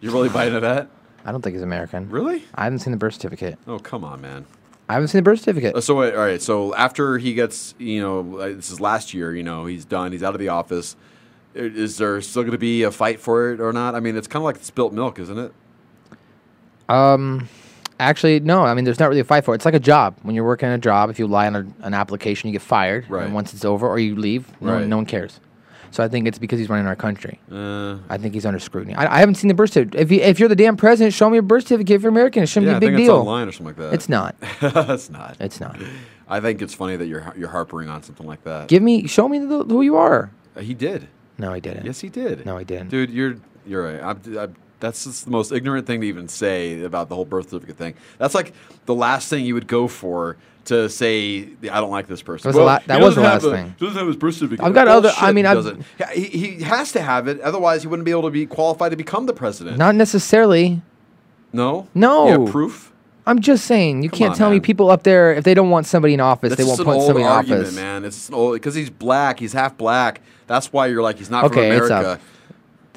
You're really buying into that?
I don't think he's American.
Really?
I haven't seen the birth certificate.
Oh, come on, man.
I haven't seen the birth certificate.
Uh, So wait, all right. So after he gets, you know, uh, this is last year. You know, he's done. He's out of the office. I- Is there still going to be a fight for it or not? I mean, it's kind of like spilt milk, isn't it?
Um, actually, no. I mean, there's not really a fight for it. It's like a job. When you're working a job, if you lie on a, an application, you get fired.
Right.
And once it's over, or you leave, no,
Right.
one, no one cares. So I think it's because he's running our country.
Uh,
I think he's under scrutiny. I, I haven't seen the birth certificate. If, you, if you're the damn president, show me a birth certificate if you're American. It shouldn't
yeah,
be a big
think
deal.
it's online or something like that.
It's not.
it's not.
It's not.
I think it's funny that you're you're harpering on something like that.
Give me, show me the, who you are.
Uh, he did.
No, he didn't.
Yes, he did.
No, he didn't.
Dude, you're you're right. I'm, I'm, that's just the most ignorant thing to even say about the whole birth certificate thing. That's like the last thing you would go for to say I don't like this person.
That was the la- that was the last
a-
thing.
Doesn't have his birth certificate.
I've got other- I mean,
he doesn't. He, he has to have it. Otherwise, he wouldn't be able to be qualified to become the president.
Not necessarily.
no.
No.
You have proof.
I'm just saying, you
Come
can't
on,
tell me people up there if they don't want somebody in office,
That's
they won't put somebody in office.
man. It's just an old because he's black. He's half black. That's why you're like he's not
Okay,
from
it's
America.
up.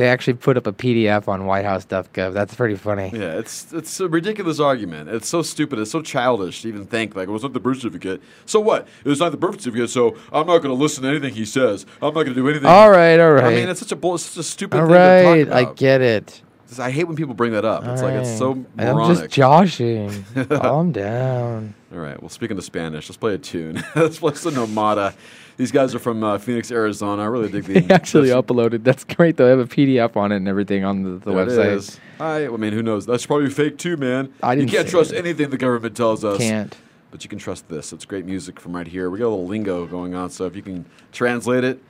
They actually put up a PDF on WhiteHouse.gov. That's pretty funny.
Yeah, it's it's a ridiculous argument. It's so stupid. It's so childish to even think like, well, was not the birth certificate. So what? It's not the birth certificate. So I'm not going to listen to anything he says. I'm not going to do anything.
All right, all right.
I mean, it's such a bull. It's such a stupid
All
thing
right,
to talk
I get it.
I hate when people bring that up. It's
All
like it's so moronic.
I'm just joshing. Calm down.
All right. Well, speaking of Spanish, let's play a tune. let's play some Nomada. These guys are from uh, Phoenix, Arizona. I really dig the.
They actually uploaded. That's great. Though. They have a PDF on it and everything on the, the website.
is. I, I mean, who knows? That's probably fake too, man.
I didn't
you can't trust
it.
anything the government tells us.
Can't.
but you can trust this. It's great music from right here. We got a little lingo going on, so if you can translate it,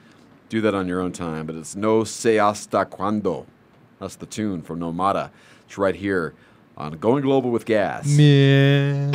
do that on your own time. But it's No Se Hasta Cuando. That's the tune from Nomada. It's right here on Going Global with Gas.
Man.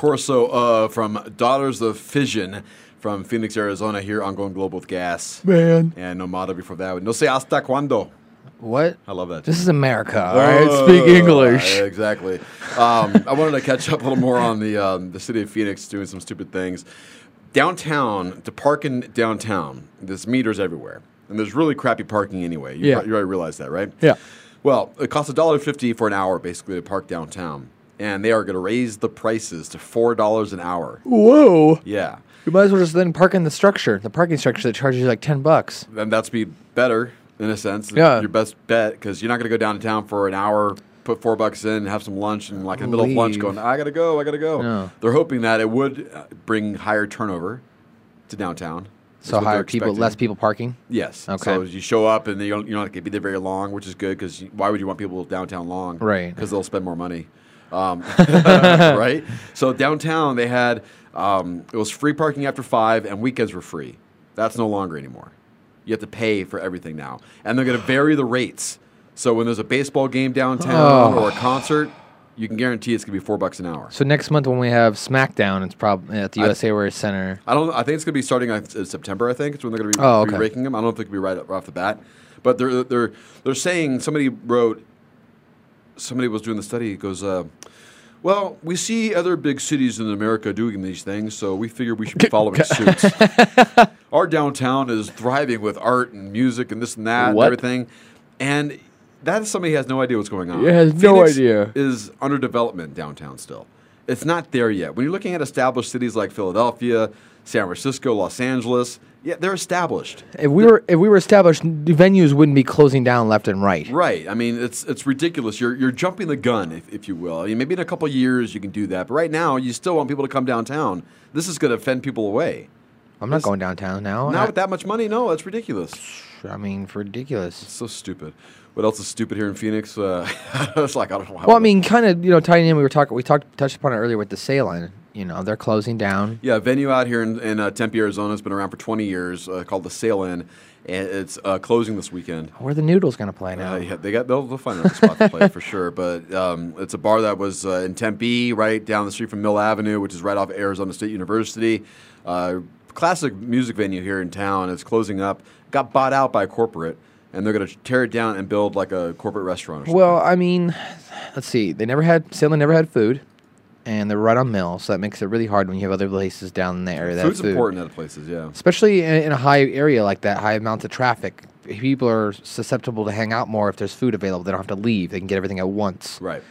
Torso uh, from Daughters of Fission from Phoenix, Arizona, here on Going Global with Gas.
Man.
And Nomada before that. No sé hasta cuando.
What?
I love that.
This is America. All right, speak
Uh,
English.
Exactly. Um, I wanted to catch up a little more on the um, the city of Phoenix doing some stupid things. Downtown, to park in downtown, there's meters everywhere, and there's really crappy parking anyway. You,
Yeah.
pro- you already realize that, right?
Yeah.
Well, it costs $1.50 for an hour basically to park downtown, and they are going to raise the prices to four dollars an hour.
Whoa.
Yeah,
You might as well just then park in the structure, the parking structure that charges you like ten bucks.
and that's be better in a sense.
Yeah.
your best bet because you're not going to go downtown for an hour, put four bucks in, have some lunch, and like in the middle of lunch, going, I gotta go, I gotta go.
No.
They're hoping that it would uh, bring higher turnover to downtown.
So higher people, less people parking.
Yes.
Okay.
So you show up and you don't, you're not going to be there very long, which is good because why would you want people downtown long?
Right.
Because they'll spend more money. Um, right. So downtown they had um, it was free parking after five and weekends were free. That's no longer anymore. You have to pay for everything now, and they're going to vary the rates. So when there's a baseball game downtown
Oh.
or a concert, you can guarantee it's going to be four bucks an hour.
So next month when we have SmackDown, it's probably at the
I-
U.S. Airways Center.
I don't. I think it's going to be starting in September. I think it's when they're going to be,
Oh, okay.
raking them. I don't they could be right up- off the bat, but they're they're they're saying somebody wrote. Somebody was doing the study. It goes, uh, well, we see other big cities in America doing these things, so we figure we should be following suit. Our downtown is thriving with art and music and this and that
What?
and everything, and that is somebody who has no idea what's going on.
Yeah, has no idea.
Is under development downtown still. It's not there yet. When you're looking at established cities like Philadelphia, San Francisco, Los Angeles, yeah, they're established.
If we were if we were established, venues wouldn't be closing down left and right.
Right. I mean, it's it's ridiculous. You're you're jumping the gun, if, if you will. I mean, maybe in a couple years you can do that, but right now you still want people to come downtown. This is going to fend people away.
I'm not going downtown now.
Not
I,
with that much money. No, that's ridiculous.
I mean, ridiculous.
It's so stupid. What else is stupid here in Phoenix? Uh, it's like I don't know.
Well, I mean, kind of, you know, tying in, we were talking, we talked, touched upon it earlier with the Sail Inn. You know they're closing down.
Yeah, a venue out here in, in uh, Tempe, Arizona, has been around for 20 years, uh, called the Sail Inn, and it's uh, closing this weekend.
Where the Noodles gonna play now?
Uh, yeah, they got they'll, they'll find another spot to play for sure. But um, it's a bar that was uh, in Tempe, right down the street from Mill Avenue, which is right off Arizona State University. Uh, classic music venue here in town. It's closing up. Got bought out by a corporate, and they're going to tear it down and build like a corporate restaurant. Or something.
Well, I mean, let's see. They never had Sail Inn never had food, and they're right on Mill, so that makes it really hard when you have other places down in the area.
Food's
food.
important at places, yeah.
especially in, in a high area like that, high amounts of traffic. People are susceptible to hang out more if there's food available. They don't have to leave; they can get everything at once.
Right.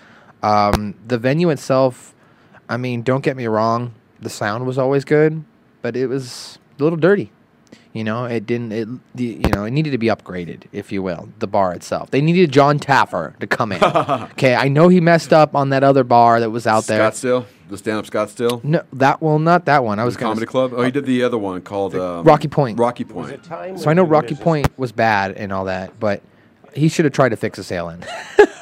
Um, the venue itself, I mean, don't get me wrong, the sound was always good, but it was a little dirty. You know, it didn't. It you know it needed to be upgraded, if you will. The bar itself. They needed Jon Taffer to come in. okay, I know he messed up on that other bar that was out there.
Scottsdale, the stand-up Scottsdale.
No, that well, not that one. I was
The comedy
s-
club. Oh, he did the other one called um,
Rocky Point.
Rocky Point.
So I know Rocky Point was bad and all that, but he should have tried to fix a Sail Inn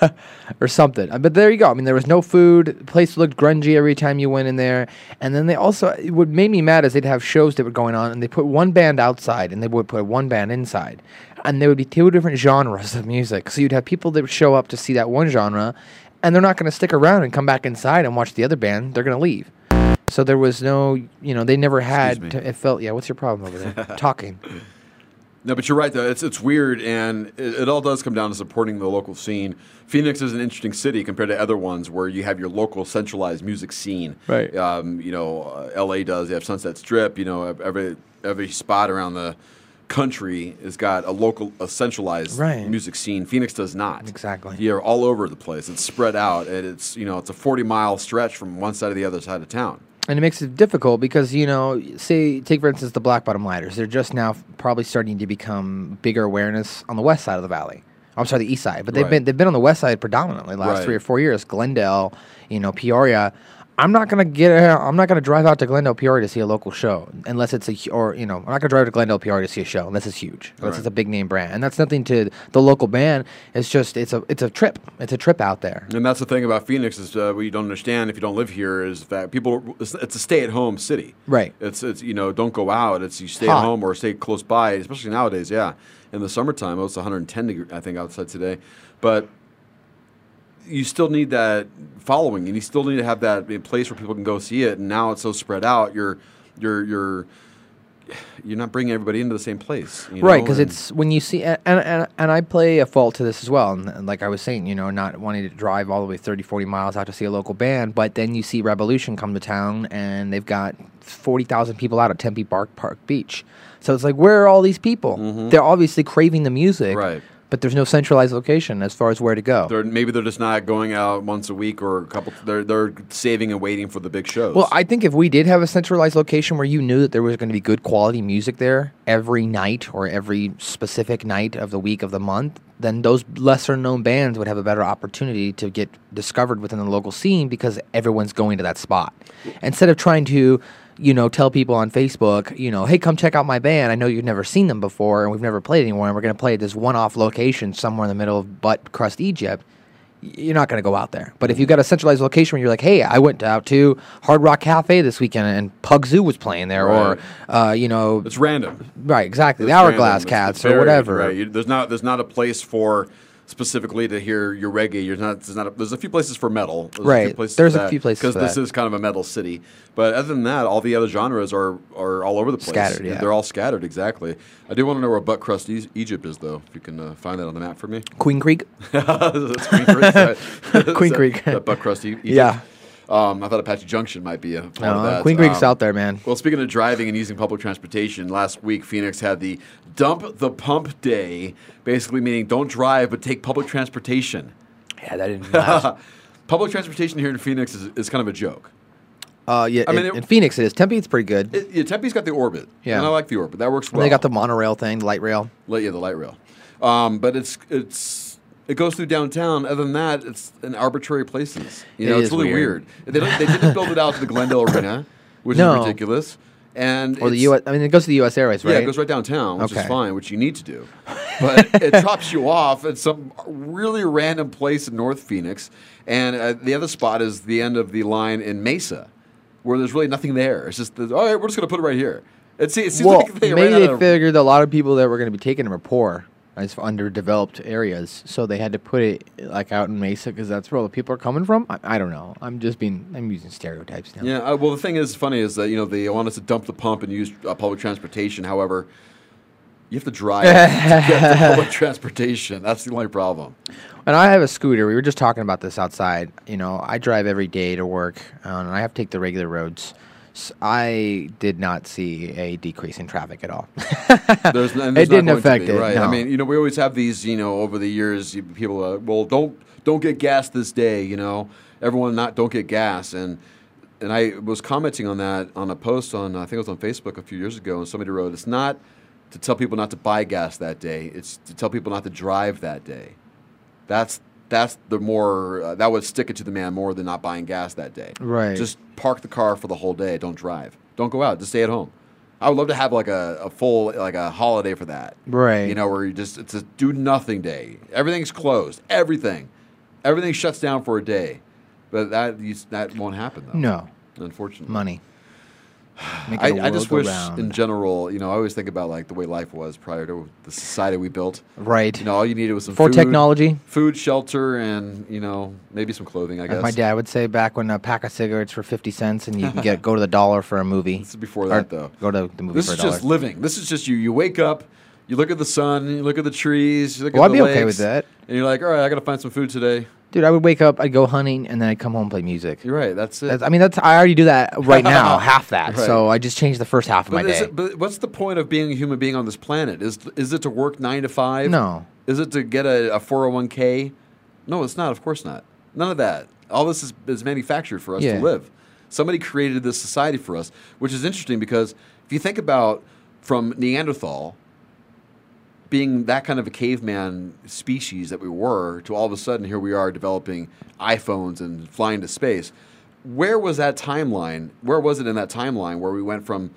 or something. Uh, But there you go. I mean, there was no food. The place looked grungy every time you went in there. And then they also, what made me mad is they'd have shows that were going on, and they put one band outside, and they would put one band inside, and there would be two different genres of music. So you'd have people that would show up to see that one genre, and they're not going to stick around and come back inside and watch the other band. They're going to leave. So there was no, you know, they never had. it felt, yeah. What's your problem over there? Talking.
No, but you're right though. It's it's weird, and it, it all does come down to supporting the local scene. Phoenix is an interesting city compared to other ones where you have your local centralized music scene.
Right.
Um, you know, uh, L.A. does. They have Sunset Strip. You know, every every spot around the country has got a local, a centralized
Right.
music scene. Phoenix does not.
Exactly.
You're all over the place. It's spread out, and it's you know it's a 40 mile stretch from one side to the other side of town.
And it makes it difficult because you know say take for instance the black bottom lighters they're just now f- probably starting to become bigger awareness on the west side of the valley i'm sorry the east side but they've
Right.
been they've been on the west side predominantly the last
Right.
three or four years glendale you know peoria i'm not gonna get uh, i'm not gonna drive out to glendale peoria to see a local show unless it's a or you know i'm not gonna drive to glendale peoria to see a show unless it's huge unless
Right.
it's a big name brand and that's nothing to the local band it's just it's a it's a trip it's a trip out there
And that's the thing about Phoenix is uh, what you don't understand if you don't live here is that people it's, it's a stay-at-home city.
Right.
It's it's you know don't go out. It's you stay
Hot.
at home or stay close by. Especially nowadays, yeah. In the summertime, it was 110 degree, I think outside today, but you still need that following, and you still need to have that place where people can go see it. And now it's so spread out. You're you're you're you're not bringing everybody into the same place, you
right because it's when you see and, and and i play a fault to this as well and, and like i was saying you know not wanting to drive all the way 30 40 miles out to see a local band but then you see revolution come to town and they've got 40000 people out at tempe park park beach so it's like where are all these people they're obviously craving the music
Mm-hmm. Right.
But there's no centralized location as far as where to go
They're, maybe they're just not going out once a week or a couple. They're they're saving and waiting for the big shows.
Well, I think if we did have a centralized location where you knew that there was going to be good quality music there every night or every specific night of the week of the month, then those lesser known bands would have a better opportunity to get discovered within the local scene because everyone's going to that spot. Instead of trying to, you know, tell people on Facebook, you know, hey, come check out my band. I know you've never seen them before and we've never played anywhere and we're going to play at this one off location somewhere in the middle of butt crust Egypt you're not going to go out there. But if you've got a centralized location where you're like, hey, I went out to Hard Rock Cafe this weekend and Pug Zoo was playing there,
Right.
or uh, you know,
it's random.
right? Exactly,
It's
the Hourglass
random. It's-
Cats
it's
or
very-
whatever.
Right. You, there's not there's not a place for specifically to hear your reggae. You're not. There's not. A, there's a few places for metal. There's
Right. There's a few places
because this is kind of a metal city. But other than that, all the other genres are are all over the place.
Scattered, yeah.
They're all scattered. Exactly. I do want to know where Butt Crust E- Egypt is, though. If you can uh, find that on the map for me.
Queen Creek.
Queen Creek.
Queen Creek.
Butt Crust E- Egypt.
Yeah.
Um, I thought Apache Junction might be a part of that.
Queen Creek's
Um,
out there, man.
well, speaking of driving and using public transportation, last week Phoenix had the dump the pump day, basically meaning don't drive but take public transportation.
Yeah, that didn't. last.
public transportation here in Phoenix is, is kind of a joke.
uh, yeah,
I mean,
in,
it-
in Phoenix it is. Tempe, it's pretty good.
It, yeah, Tempe's got the orbit,
Yeah.
and I like the orbit. That works
And
well.
they got the monorail thing, the light rail.
Yeah, the light rail. Um, but it's it's it goes through downtown. Other than that, it's in arbitrary places. You
It
know, it's really
weird.
weird. They, don't, they didn't build it out to the Glendale Arena, which
No.
is ridiculous. And
Or the U.S. I mean, it goes to the U.S. Airways, right?
Yeah, it goes right downtown, which
Okay.
is fine, which you need to do. But it drops you off at some really random place in North Phoenix, and uh, the other spot is the end of the line in Mesa. where there's really nothing there. It's just, all right, we're just going to put it right here. It, se- it seems
well,
like they
maybe they figured a lot of people that were going to be taking them were poor, as underdeveloped areas, so they had to put it like out in Mesa because that's where all the people are coming from. I, I don't know. I'm just being I'm using stereotypes now.
Yeah, uh, well, the thing is funny is that you know they want us to dump the pump and use uh, public transportation. However, you have to drive to get to public transportation. That's the only problem.
And I have a scooter. We were just talking about this outside. You know, I drive every day to work, uh, and I have to take the regular roads. I did not see a decrease in traffic at all.
There's,
it
there's not
didn't affect
be,
it.
right? I mean, you know, we always have these. You know, over the years, people uh, well, don't don't get gas this day. You know, everyone not don't get gas and. And I was commenting on that on a post on I think it was on Facebook a few years ago, and somebody wrote, "It's not to tell people not to buy gas that day; it's to tell people not to drive that day." That's that's the more uh, that would stick it to the man more than not buying gas that day.
Right.
Just park the car for the whole day. Don't drive. Don't go out. Just stay at home. I would love to have like a, a full like a holiday for that.
Right.
You know, where you just it's a do nothing day. Everything's closed. Everything, everything shuts down for a day. But that you, that won't happen though.
No.
Unfortunately.
Money.
I, I just wish, in general, you know, I always think about like the way life was prior to the society we built.
Right.
You know, all you needed was some
For
food,
technology.
food, shelter, and you know maybe some clothing. I
As
guess.
my dad would say back when a pack of cigarettes were 50 cents and you can get go to the dollar for a movie. This
is before that, though.
Go to the movie
This
for
is
a dollar.
just living. This is just you. You wake up, you look at the sun, you look at the trees, you look
Well,
at
I'd
the
be okay with that.
and you're like, all right, I got to find some food today.
Dude, I would wake up, I'd go hunting, and then I'd come home and play music.
You're right. That's it.
That's, I mean, that's I already do that right now, half that.
Right.
So I just changed the first half of
But,
my day.
it, but what's the point of being a human being on this planet? Is is it to work nine to five?
No.
Is it to get a, a 401k? No, it's not. Of course not. None of that. All this is, is manufactured for us
Yeah.
to live. Somebody created this society for us, which is interesting because if you think about from Neanderthal being that kind of a caveman species that we were to all of a sudden here we are developing iPhones and flying to space. Where was that timeline? Where was it in that timeline where we went from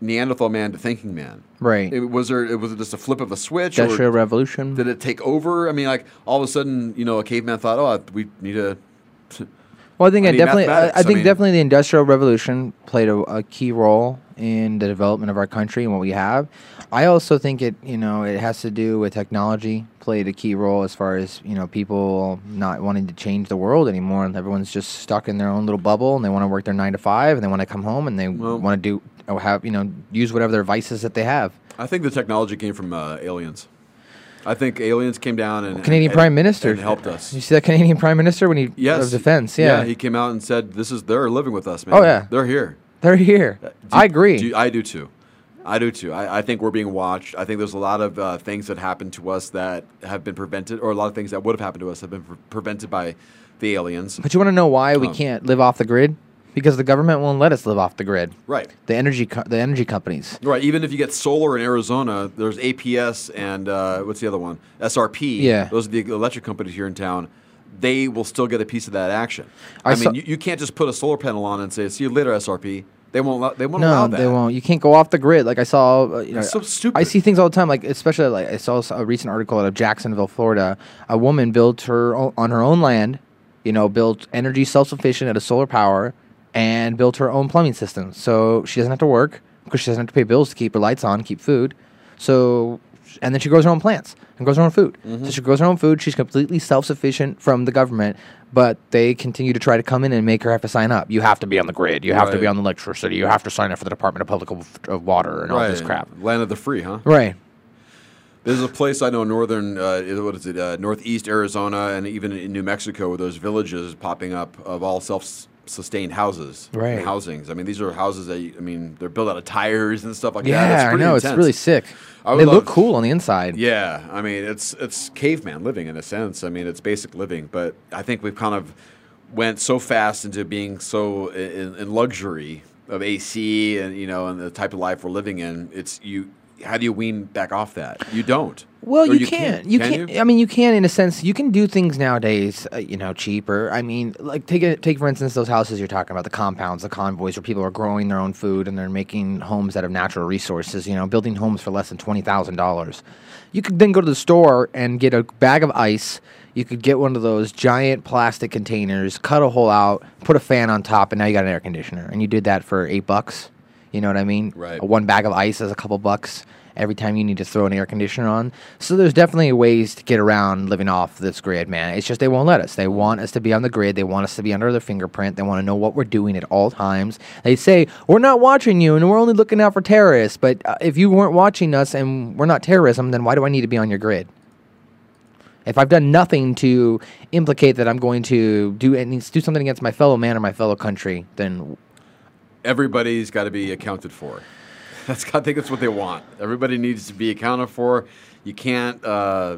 Neanderthal man to thinking man?
Right.
It, was there? It was it just a flip of a switch?
Industrial Revolution.
Did it take over? I mean, like all of a sudden, you know, a caveman thought, "Oh, we need to."
Well, I think
I
I definitely, I, I
mathematics. I
think
mean-
definitely the Industrial Revolution played a, a key role in the development of our country and what we have. I also think it, you know, it has to do with technology played a key role as far as you know people not wanting to change the world anymore, and everyone's just stuck in their own little bubble, and they want to work their nine to five, and they want to come home, and they want to do or have you know use whatever their vices that they have.
I think the technology came from uh, aliens. I think aliens came down and
Canadian
and-
Prime Minister
and helped us.
You see that Canadian Prime Minister when he
Yes,
of defense, yeah,
he came out and said, "This is they're living with us, man.
Oh, yeah.
they're here.
They're here.
Do-
I agree.
do- I do too. I do too. I, I think we're being watched. I think there's a lot of uh, things that happened to us that have been prevented, or a lot of things that would have happened to us have been pre- prevented by the aliens.
But you want to know why we
Um,
can't live off the grid? Because the government won't let us live off the grid.
Right.
The energy, co- the energy companies.
Right. Even if you get solar in Arizona, there's APS and uh, what's the other one? SRP.
Yeah.
Those are the electric companies here in town. They will still get a piece of that action.
I
I, mean,
saw-
you, you can't just put a solar panel on and say, "See you later, SRP." They won't. allow- They won't allow
No,
that.
they won't. You can't go off the grid. Like I saw, uh, you know,
so stupid.
I see things all the time. Like especially like I saw a recent article out of Jacksonville, Florida. A woman built her own, on her own land. You know, built energy self sufficient at a solar power, and built her own plumbing system. So she doesn't have to work because she doesn't have to pay bills to keep her lights on, keep food. So, and then she grows her own plants and grows her own food.
Mm-hmm.
So she grows her own food. She's completely self sufficient from the government, but they continue to try to come in and make her have to sign up. You have to be on the grid. You have to be on the electricity. You have to sign up for the Department of Public of, of Water and all this crap.
Land of the free, huh?
Right.
There's a place I know, northern, uh, what is it, uh, northeast Arizona, and even in New Mexico, where those villages popping up of all self-sustained houses, and
Right.
housings. I mean, these are houses that you- I mean, they're built out of tires and stuff like
Yeah,
that. Yeah,
I know. It's really sick.
I
They look cool on the inside.
Yeah, I mean, it's it's caveman living in a sense. I mean, it's basic living, but I think we've kind of went so fast into being so in, in luxury of AC and you know and the type of life we're living in. It's you how do you wean back off that? You don't.
Well,
Or
you, can. You
Can
can. I mean, you can in a sense. You can do things nowadays, uh, you know, cheaper. I mean, like take it, take for instance those houses you're talking about, the compounds, the convoys, where people are growing their own food and they're making homes out of natural resources. You know, building homes for less than twenty thousand dollars. You could then go to the store and get a bag of ice. You could get one of those giant plastic containers, cut a hole out, put a fan on top, and now you got an air conditioner. And you did that for eight bucks. You know what I mean?
Right.
One bag of ice is a couple bucks every time you need to throw an air conditioner on. So there's definitely ways to get around living off this grid, man. It's just they won't let us. They want us to be on the grid. They want us to be under their fingerprint. They want to know what we're doing at all times. They say, we're not watching you and we're only looking out for terrorists. But uh, if you weren't watching us and we're not terrorism, then why do I need to be on your grid? If I've done nothing to implicate that I'm going to do any, do something against my fellow man or my fellow country, then
Everybody's got to be accounted for. That's I think that's what they want. Everybody needs to be accounted for. You can't uh,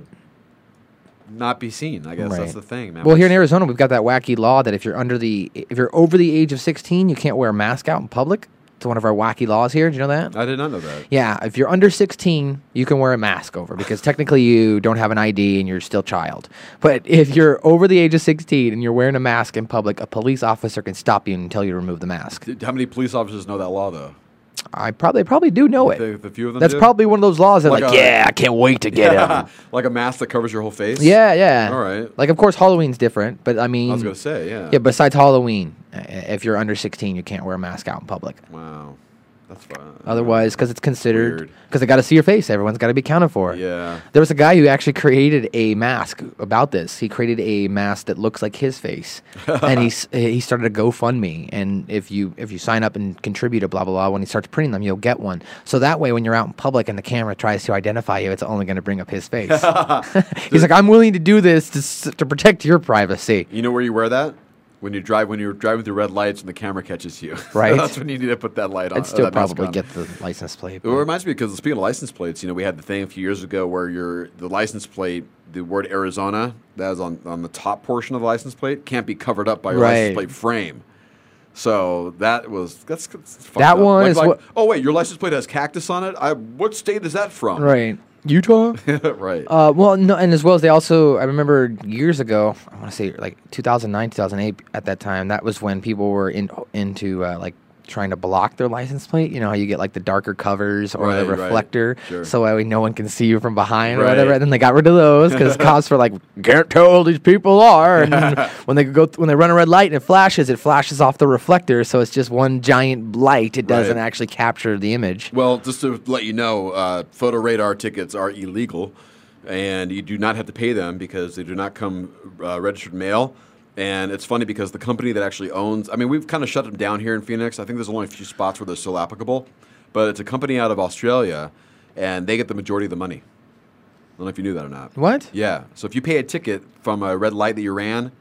not be seen. I guess
Right.
that's the thing, man.
Well, here in Arizona, we've got that wacky law that if you're under the if you're over the age of 16, you can't wear a mask out in public. It's one of our wacky laws here. Do you know that?
I did not know that.
Yeah, if you're under 16, you can wear a mask over because technically you don't have an ID and you're still child. But if you're over the age of 16 and you're wearing a mask in public, a police officer can stop you and tell you to remove the mask.
How many police officers know that law, though?
I probably probably do know it.
The, the few of them.
That's
do?
probably one of those laws that like,
a-
yeah, I can't wait to get
Yeah,
him.
like a mask that covers your whole face.
Yeah, yeah.
All right.
Like, of course, Halloween's different, but I mean,
I was gonna say, yeah.
Yeah, besides Halloween, uh, if you're under 16, you can't wear a mask out in public.
Wow, that's fine.
Otherwise, because it's considered because they got to see your face. Everyone's got to be accounted for.
Yeah.
There was a guy who actually created a mask about this. He created a mask that looks like his face, and he's he started a GoFundMe. And if you if you sign up and contribute to blah blah blah, when he starts printing them, you'll get one. So that way, when you're out in public and the camera tries to identify you, it's only going to bring up his face. he's like, I'm willing to do this to to protect your privacy.
You know where you wear that? When you drive, when you're driving through red lights and the camera catches you,
Right.
That's when you need to put that light on.
I'd uh, still
that
probably get the license plate.
It reminds me because speaking of license plates, you know, we had the thing a few years ago where your the license plate, the word Arizona, that is on on the top portion of the license plate, can't be covered up by your
Right.
license plate frame. So that was that's, that's
That one
Like-
is
like,
what-
Oh wait, your license plate has cactus on it. I what state is that from?
Right. Utah?
right.
Uh, well, no, and as well as they also, I remember years ago, I want to say like 2009, 2008. At that time, that was when people were in into uh, like trying to block their license plate. You know how you get like the darker covers or
Right,
the
right.
reflector,
Sure.
so that way no one can see you from behind or
Right.
whatever. And then they got rid of those because cops were like, can't tell who these people are. And when they go when they run a red light and it flashes, it flashes off the reflector, so it's just one giant light. It doesn't
Right.
actually capture the image.
Well, just to let you know, uh, photo radar tickets are illegal, and you do not have to pay them because they do not come uh, registered mail. And it's funny because the company that actually owns, I mean, we've kind of shut them down here in Phoenix. I think there's only a few spots where they're still applicable, but it's a company out of Australia, and they get the majority of the money. I don't know if you knew that or not.
What?
Yeah. So if you pay a ticket from a red light that you ran,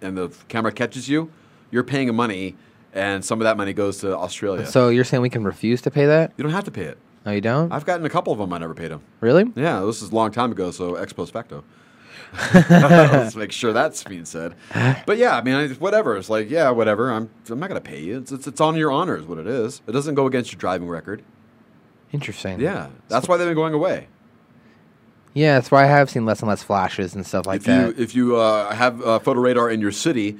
and the camera catches you, you're paying a money, and some of that money goes to Australia.
So you're saying we can refuse to pay that?
You don't have to pay it.
No, you don't.
I've gotten a couple of them. I never paid them.
Really?
Yeah, this is a long time ago, so ex post facto. Let's make sure that's being said. But yeah, I mean, I, whatever. It's like, yeah, whatever. I'm, I'm not gonna pay you. It's, it's, it's on your honor, is what it is. It doesn't go against your driving record.
Interesting.
Yeah, that's why they've been going away.
Yeah, that's why I have seen less and less flashes and stuff like
if
that.
you if you uh, have uh, photo radar in your city,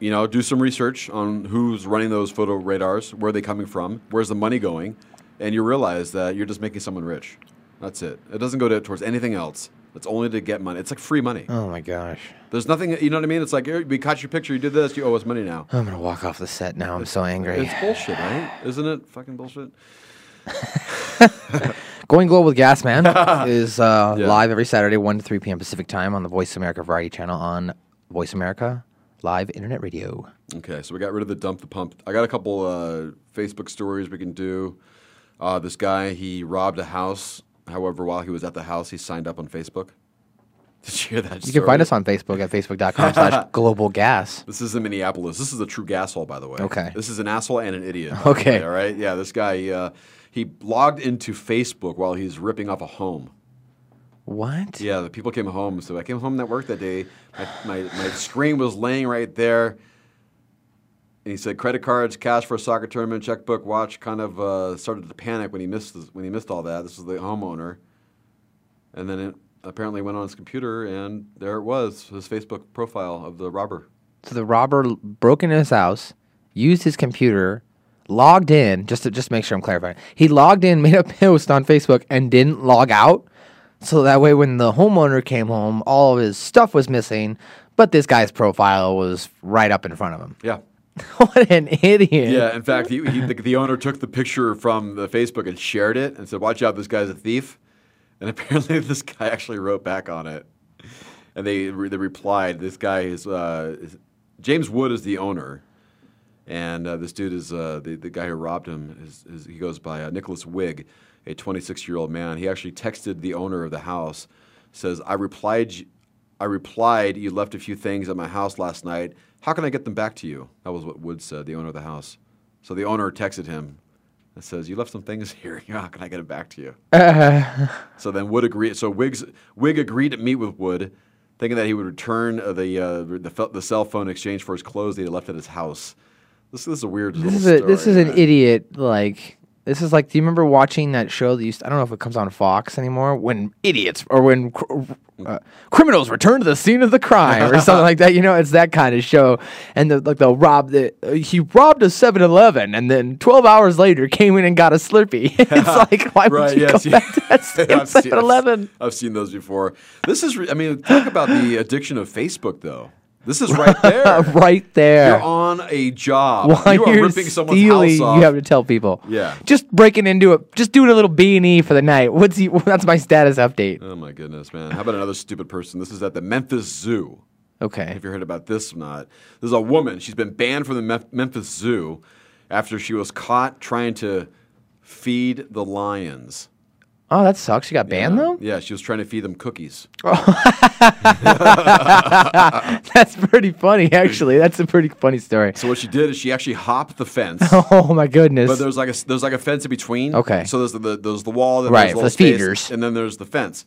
you know, do some research on who's running those photo radars, where are they coming from, where's the money going, and you realize that you're just making someone rich. That's it. It doesn't go to, towards anything else. It's only to get money. It's like free money.
oh my gosh.
There's nothing. You know what I mean? It's like we caught your picture. You did this. You owe us money now.
I'm gonna walk off the set now. I'm so angry.
It's bullshit, right? Isn't it fucking bullshit?
Going Global with Gas Man is uh,
Yeah.
live every Saturday, 1 to 3 p.m. Pacific time on the Voice America Variety Channel on Voice America Live Internet Radio.
Okay, so we got rid of the dump the pump. I got a couple uh, Facebook stories we can do. Uh, this guy he robbed a house. However, while he was at the house, he signed up on Facebook. Did you hear that?
You can find us on Facebook at facebook.com slash global gas.
This is in Minneapolis. This is a true gasshole, by the way.
Okay.
This is an asshole and an idiot.
Okay.
way, all right. Yeah. This guy uh, he logged into Facebook while he's ripping off a home.
What?
Yeah, the people came home. So I came home that work that day. My, my, my screen was laying right there. And he said credit cards, cash for a soccer tournament, checkbook, watch. Kind of uh, started to panic when he missed this, when he missed all that. This was the homeowner, and then it apparently went on his computer, and there it was, his Facebook profile of the robber.
So the robber broke into his house, used his computer, logged in just to just make sure I'm clarifying. He logged in, made a post on Facebook, and didn't log out. So that way, when the homeowner came home, all of his stuff was missing, but this guy's profile was right up in front of him.
Yeah.
what an idiot!
Yeah, in fact, he, he, the, the owner took the picture from the Facebook and shared it and said, "Watch out, this guy's a thief." And apparently, this guy actually wrote back on it, and they they replied, "This guy is, uh, James Wood is the owner, and uh, this dude is uh, the the guy who robbed him. Is, is he goes by uh, Nicholas Wig, a 26 year old man. He actually texted the owner of the house, says, "I replied." I replied, You left a few things at my house last night. How can I get them back to you? That was what Wood said, the owner of the house. So the owner texted him and says, You left some things here. How can I get it back to you?
Uh,
So then Wood agreed. So Wiggs, Wig agreed to meet with Wood, thinking that he would return the, uh, the, the cell phone exchange for his clothes that he left at his house. This, this is a weird
this
little
is a, this
story,
is an idiot. Like this is like. Do you remember watching that show that used? To, I don't know if it comes on Fox anymore. When idiots or when cr- uh, criminals return to the scene of the crime or something like that. You know, it's that kind of show. And the, like they'll rob the. Uh, he robbed a 7-Eleven and then twelve hours later came in and got a Slurpee. it's like why would
Right,
you
yes,
go
yeah.
back to that
I've seen-
7-Eleven?
I've seen those before. This is, re- I mean, talk about the addiction of Facebook, though. This is right there.
right there.
You're on a job.
While
you are
you're
ripping someone's
stealing,
house off.
you have to tell people.
Yeah.
Just breaking into it. Just doing a little B and E for the night. What's he? That's my status update.
Oh my goodness, man! How about another stupid person? This is at the Memphis Zoo.
Okay.
Have you heard about this or not, there's a woman. She's been banned from the Mem- Memphis Zoo after she was caught trying to feed the lions.
Oh, that sucks. You got banned though.
Yeah, she was trying to feed them cookies. Oh.
That's pretty funny, actually. That's a pretty funny story.
So what she did is she actually hopped the fence.
Oh my goodness.
But there's like a there's like a fence in between.
Okay.
So there's the, the there's the wall, then
Right,
there's the
the
space,
feeders.
and then there's the fence.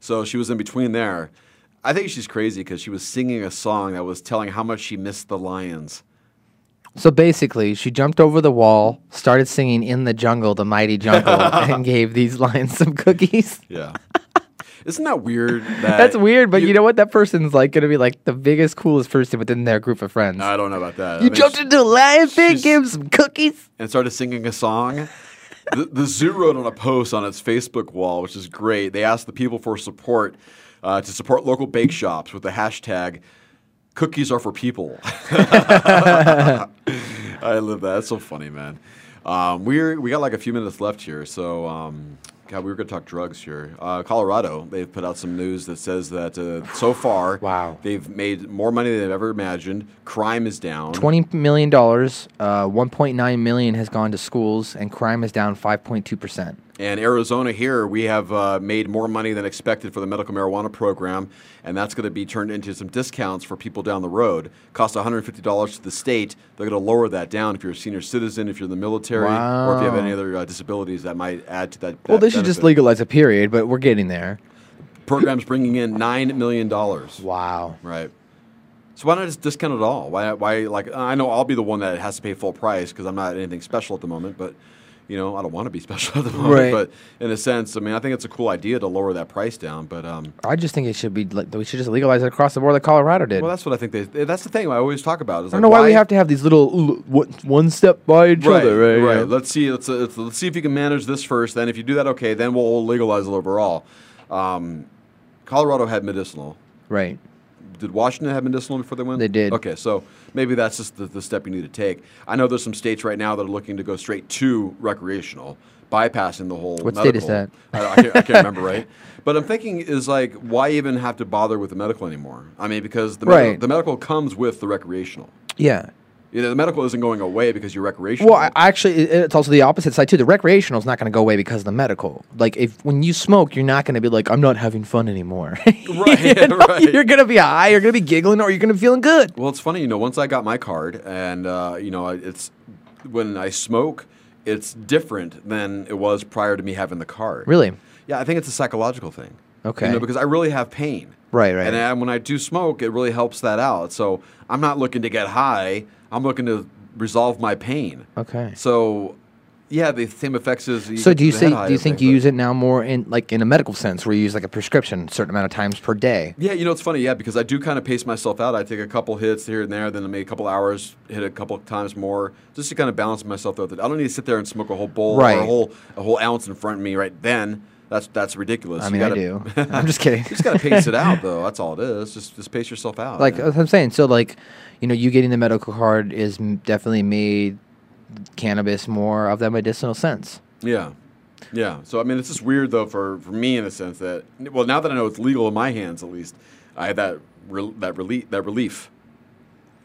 So she was in between there. I think she's crazy because she was singing a song that was telling how much she missed the lions.
So basically, she jumped over the wall, started singing "In the Jungle," the mighty jungle, and gave these lions some cookies.
Yeah. Isn't that weird? That
That's weird, but you, know what? That person's like gonna be like the biggest, coolest person within their group of friends.
I don't know about that. I
you
think
jumped
she-
into a lion pit, gave him some cookies.
and started singing a song. the, the zoo wrote on a post on its Facebook wall, which is great. They asked the people for support uh, to support local bake shops with the hashtag "Cookies are for people." I love that. That's so funny, man. Um, we're we got like a few minutes left here, so um, God, we were going to talk drugs here. Uh, Colorado, they've put out some news that says that uh, so far, wow, they've made more money than they've ever imagined. Crime is down.
Twenty million dollars, uh, one point nine million has gone to schools, and crime is down five point two percent.
And Arizona here, we have uh, made more money than expected for the medical marijuana program, and that's going to be turned into some discounts for people down the road. Cost $150 to the state. They're going to lower that down if you're a senior citizen, if you're in the military, or if you have any other uh, disabilities that might add to that.
Well,
that
they should just
benefit.
legalize a period, but we're getting there.
Program's bringing in nine million dollars.
Wow.
Right. So why not just discount it all? Why? Why? Like I know I'll be the one that has to pay full price because I'm not anything special at the moment, but. You know, I don't want to be special at the moment,
Right.
but in a sense, I mean, I think it's a cool idea to lower that price down. But um,
I just think it should be. Like, we should just legalize it across the board, like Colorado did.
well, that's what I think. They, that's the thing I always talk about. Is
I don't know why, we have to have these little one step by each
right,
other, right?
Right.
Yeah.
Let's see. Let's, let's let's see if you can manage this first. Then, if you do that, okay, then we'll legalize it overall. Um, Colorado had medicinal.
Right.
Did Washington have medicinal before they went?
They did.
Okay, so maybe that's just the, the step you need to take. I know there's some states right now that are looking to go straight to recreational, bypassing the whole.
What state is
medical. I, I, can't, I can't remember, right? But I'm thinking is like, why even have to bother with the medical anymore? I mean, because the medical,
Right.
the medical comes with the recreational.
Yeah.
You know, the medical isn't going away because you're recreational.
Well, I, I actually, it- it's also the opposite side too. The recreational is not going to go away because of the medical. Like, if when you smoke, you're not going to be like, I'm not having fun anymore.
right,
You know,
right.
You're going to be high. You're going to be giggling, or you're going to be feeling good.
Well, it's funny, you know. Once I got my card, and uh, you know, it's when I smoke, it's different than it was prior to me having the card.
Really?
Yeah, I think it's a psychological thing.
Okay.
You know, because I really have pain.
Right, right.
And I, when I do smoke, it really helps that out. So I'm not looking to get high. I'm looking to resolve my pain.
Okay.
So, yeah, the same effects as. you
So do you say do you think
thing,
you use it now more in like in a medical sense where you use like a prescription a certain amount of times per day?
Yeah, you know it's funny, yeah, because I do kind of pace myself out. I take a couple hits here and there, then maybe a couple hours, hit a couple times more, just to kind of balance myself out. I don't need to sit there and smoke a whole bowl or
Right.
a whole a whole ounce in front of me right then. That's that's ridiculous.
I mean, I
gotta-
do. I'm just kidding.
you just gotta pace it out, though. That's all it is. Just just pace yourself out.
Like
man.
I'm saying. So like, you know, you getting the medical card is definitely made cannabis more of that medicinal sense.
Yeah. Yeah. So I mean, it's just weird though for, for me in the sense that well, now that I know it's legal in my hands, at least I had that rel that relief that relief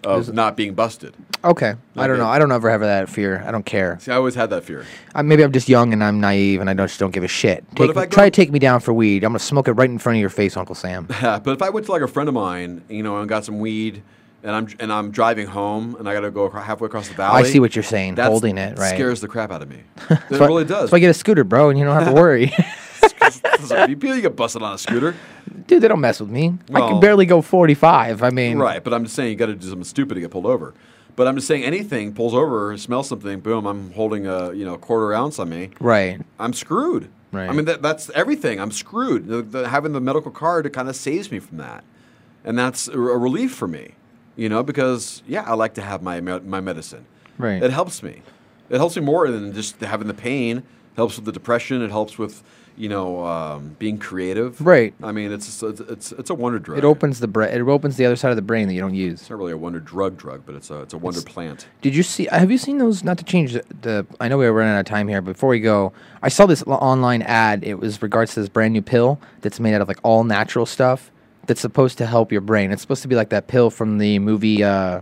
of not being busted.
Okay, I don't know. I don't ever have that fear. I don't care.
See, I always had that fear.
I, maybe I'm just young and I'm naive and I don't, just don't give a shit. Take,
if I
try
go-
to take me down for weed. I'm gonna smoke it right in front of your face, Uncle Sam.
but if I went to like a friend of mine, you know, and got some weed, and I'm and I'm driving home, and I got to go acro- halfway across the valley.
I see what you're saying,
that's-
holding it, right.
Scares the crap out of me. it really does.
Why I get a scooter, bro, and you don't have to worry.
You get busted on a scooter.
Dude, they don't mess with me. I can barely go 45. I mean,
Right, but I'm just saying you got to do something stupid to get pulled over. But I'm just saying anything pulls over, smells something, boom, I'm holding a you know quarter ounce on me.
Right.
I'm screwed.
Right.
I mean that, that's everything. I'm screwed. The, the, having the medical card it kind of saves me from that, and that's a, a relief for me. You know, because yeah, I like to have my my medicine.
Right.
It helps me. It helps me more than just having the pain. It helps with the depression. It helps with you know um, being creative.
Right.
I mean, it's it's it's, it's a wonder drug.
it opens the bra- it opens the other side of the brain that you don't use.
It's not really a wonder drug drug, but it's a it's a wonder plant.
Did you see? Have you seen those? Not to change the. the I know we're running out of time here. Before we go, I saw this online ad. It was regards to this brand new pill that's made out of like all natural stuff that's supposed to help your brain. It's supposed to be like that pill from the movie. Uh,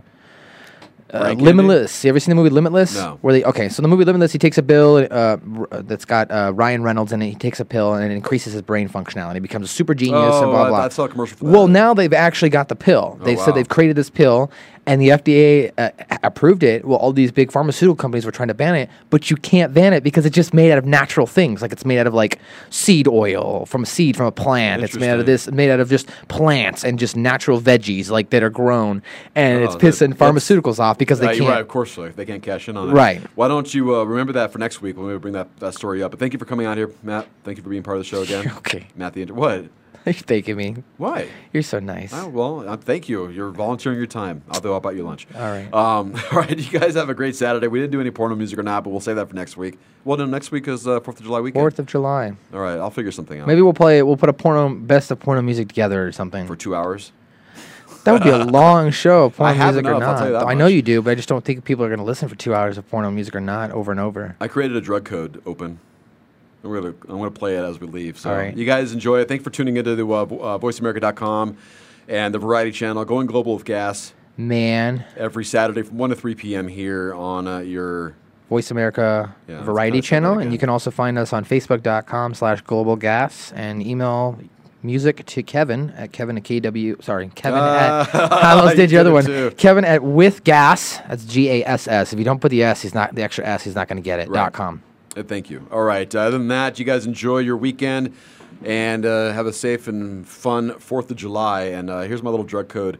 uh, Limitless. You ever seen the movie Limitless?
No.
Where they okay, so the movie Limitless, he takes a pill uh, r- that's got uh, Ryan Reynolds in it. He takes a pill and it increases his brain functionality. He becomes a super genius and
Oh,
blah
I-
blah.
I saw a commercial for
Well, now they've actually got the pill.
Oh,
They've
wow.
said they've created this pill, and the FDA uh, approved it. Well, all these big pharmaceutical companies were trying to ban it, but you can't ban it because it's just made out of natural things. Like it's made out of like seed oil from a seed from a plant. It's made out of this, made out of just plants and just natural veggies like that are grown, and it's
Oh,
pissing
that-
pharmaceuticals off because they can't.
Right, of course, like, they can't cash in on it.
Right.
Why don't you uh, remember that for next week when we bring that, that story up? But thank you for coming out here, Matt. Thank you for being part of the show again.
okay.
Matt the what?
You're thanking me.
Why?
You're so nice.
Oh, well, uh, thank you. You're volunteering your time. I'll do. I'll buy you lunch.
All right.
Um, all right. You guys have a great Saturday. We didn't do any porno music or not, but we'll save that for next week. Well, no, next week is uh, Fourth of July weekend.
Fourth of July.
All right. I'll figure something out.
Maybe we'll play. We'll put a porno best of porno music together or something
for two hours.
That would be a long show, of porno
I
music or
enough, I'll
not.
tell you that
I know you do, but I just don't think people are going to listen for two hours of porno music or not, over and over.
I created a drug code open. We're gonna, I'm going to play it as we leave. So
right.
you guys enjoy it. Thanks for tuning into the uh, uh, VoiceAmerica.com and the Variety Channel, Going Global with Gas.
Man,
Every Saturday from 1 to 3 p.m. here on uh, your
Voice America
Yeah,
Variety channel, and you can also find us on Facebook.com slash Global Gas and email music to Kevin at Kevin at KW. Sorry, Kevin
Ah,
at. I almost did your other one.
too.
Kevin at with gas. That's G A S S. If you don't put the S, he's not the extra S. He's not going to get it.
Right.
Dot com.
Uh, thank you. All right. Uh, other than that, you guys enjoy your weekend and uh, have a safe and fun 4th of July. And uh, here's my little drug code,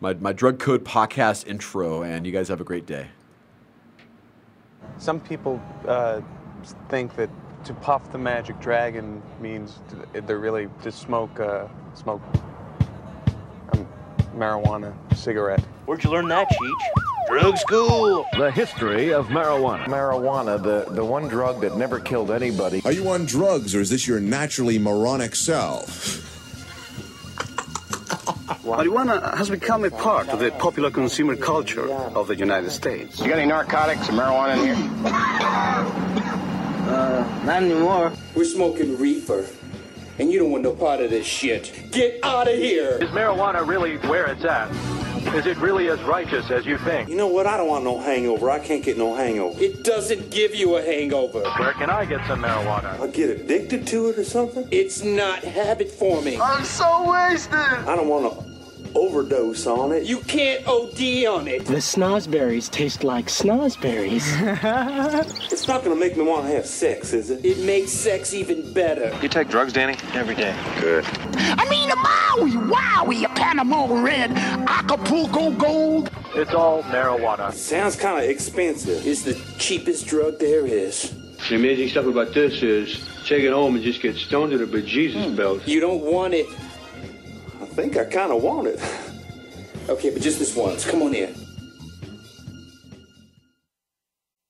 my, my drug code podcast intro. And you guys have a great day.
Some people uh, think that to puff the magic dragon means they're really to smoke uh, smoke um, marijuana cigarette.
Where'd you learn that, Cheech? Drug school.
The history of marijuana. Marijuana, the, the one drug that never killed anybody.
Are you on drugs or is this your naturally moronic self?
Marijuana has become a part of the popular consumer culture of the United States.
You got any narcotics or marijuana in here?
Uh, not anymore. We're smoking reefer. And you don't want no part of this shit. Get out of here!
Is marijuana really where it's at? Is it really as righteous as you think?
You know what? I don't want no hangover. I can't get no hangover.
It doesn't give you a hangover.
Where can I get some marijuana?
I get addicted to it or something?
It's not habit forming.
I'm so wasted. I don't want to overdose on it.
You can't OD on it.
The snozberries taste like snozberries.
It's not going to make me want to have sex, is it?
It makes sex even better.
You take drugs, Danny?
Every day.
Good.
I mean, a
Maui, Wowie, Panama Red, Acapulco Gold.
It's all marijuana.
Sounds kind of expensive. It's the cheapest drug there is.
The amazing stuff about this is take it home and just get stoned to the bejesus hmm. belt.
You don't want it. I think I kind of want it. Okay, but just this once. Come on in.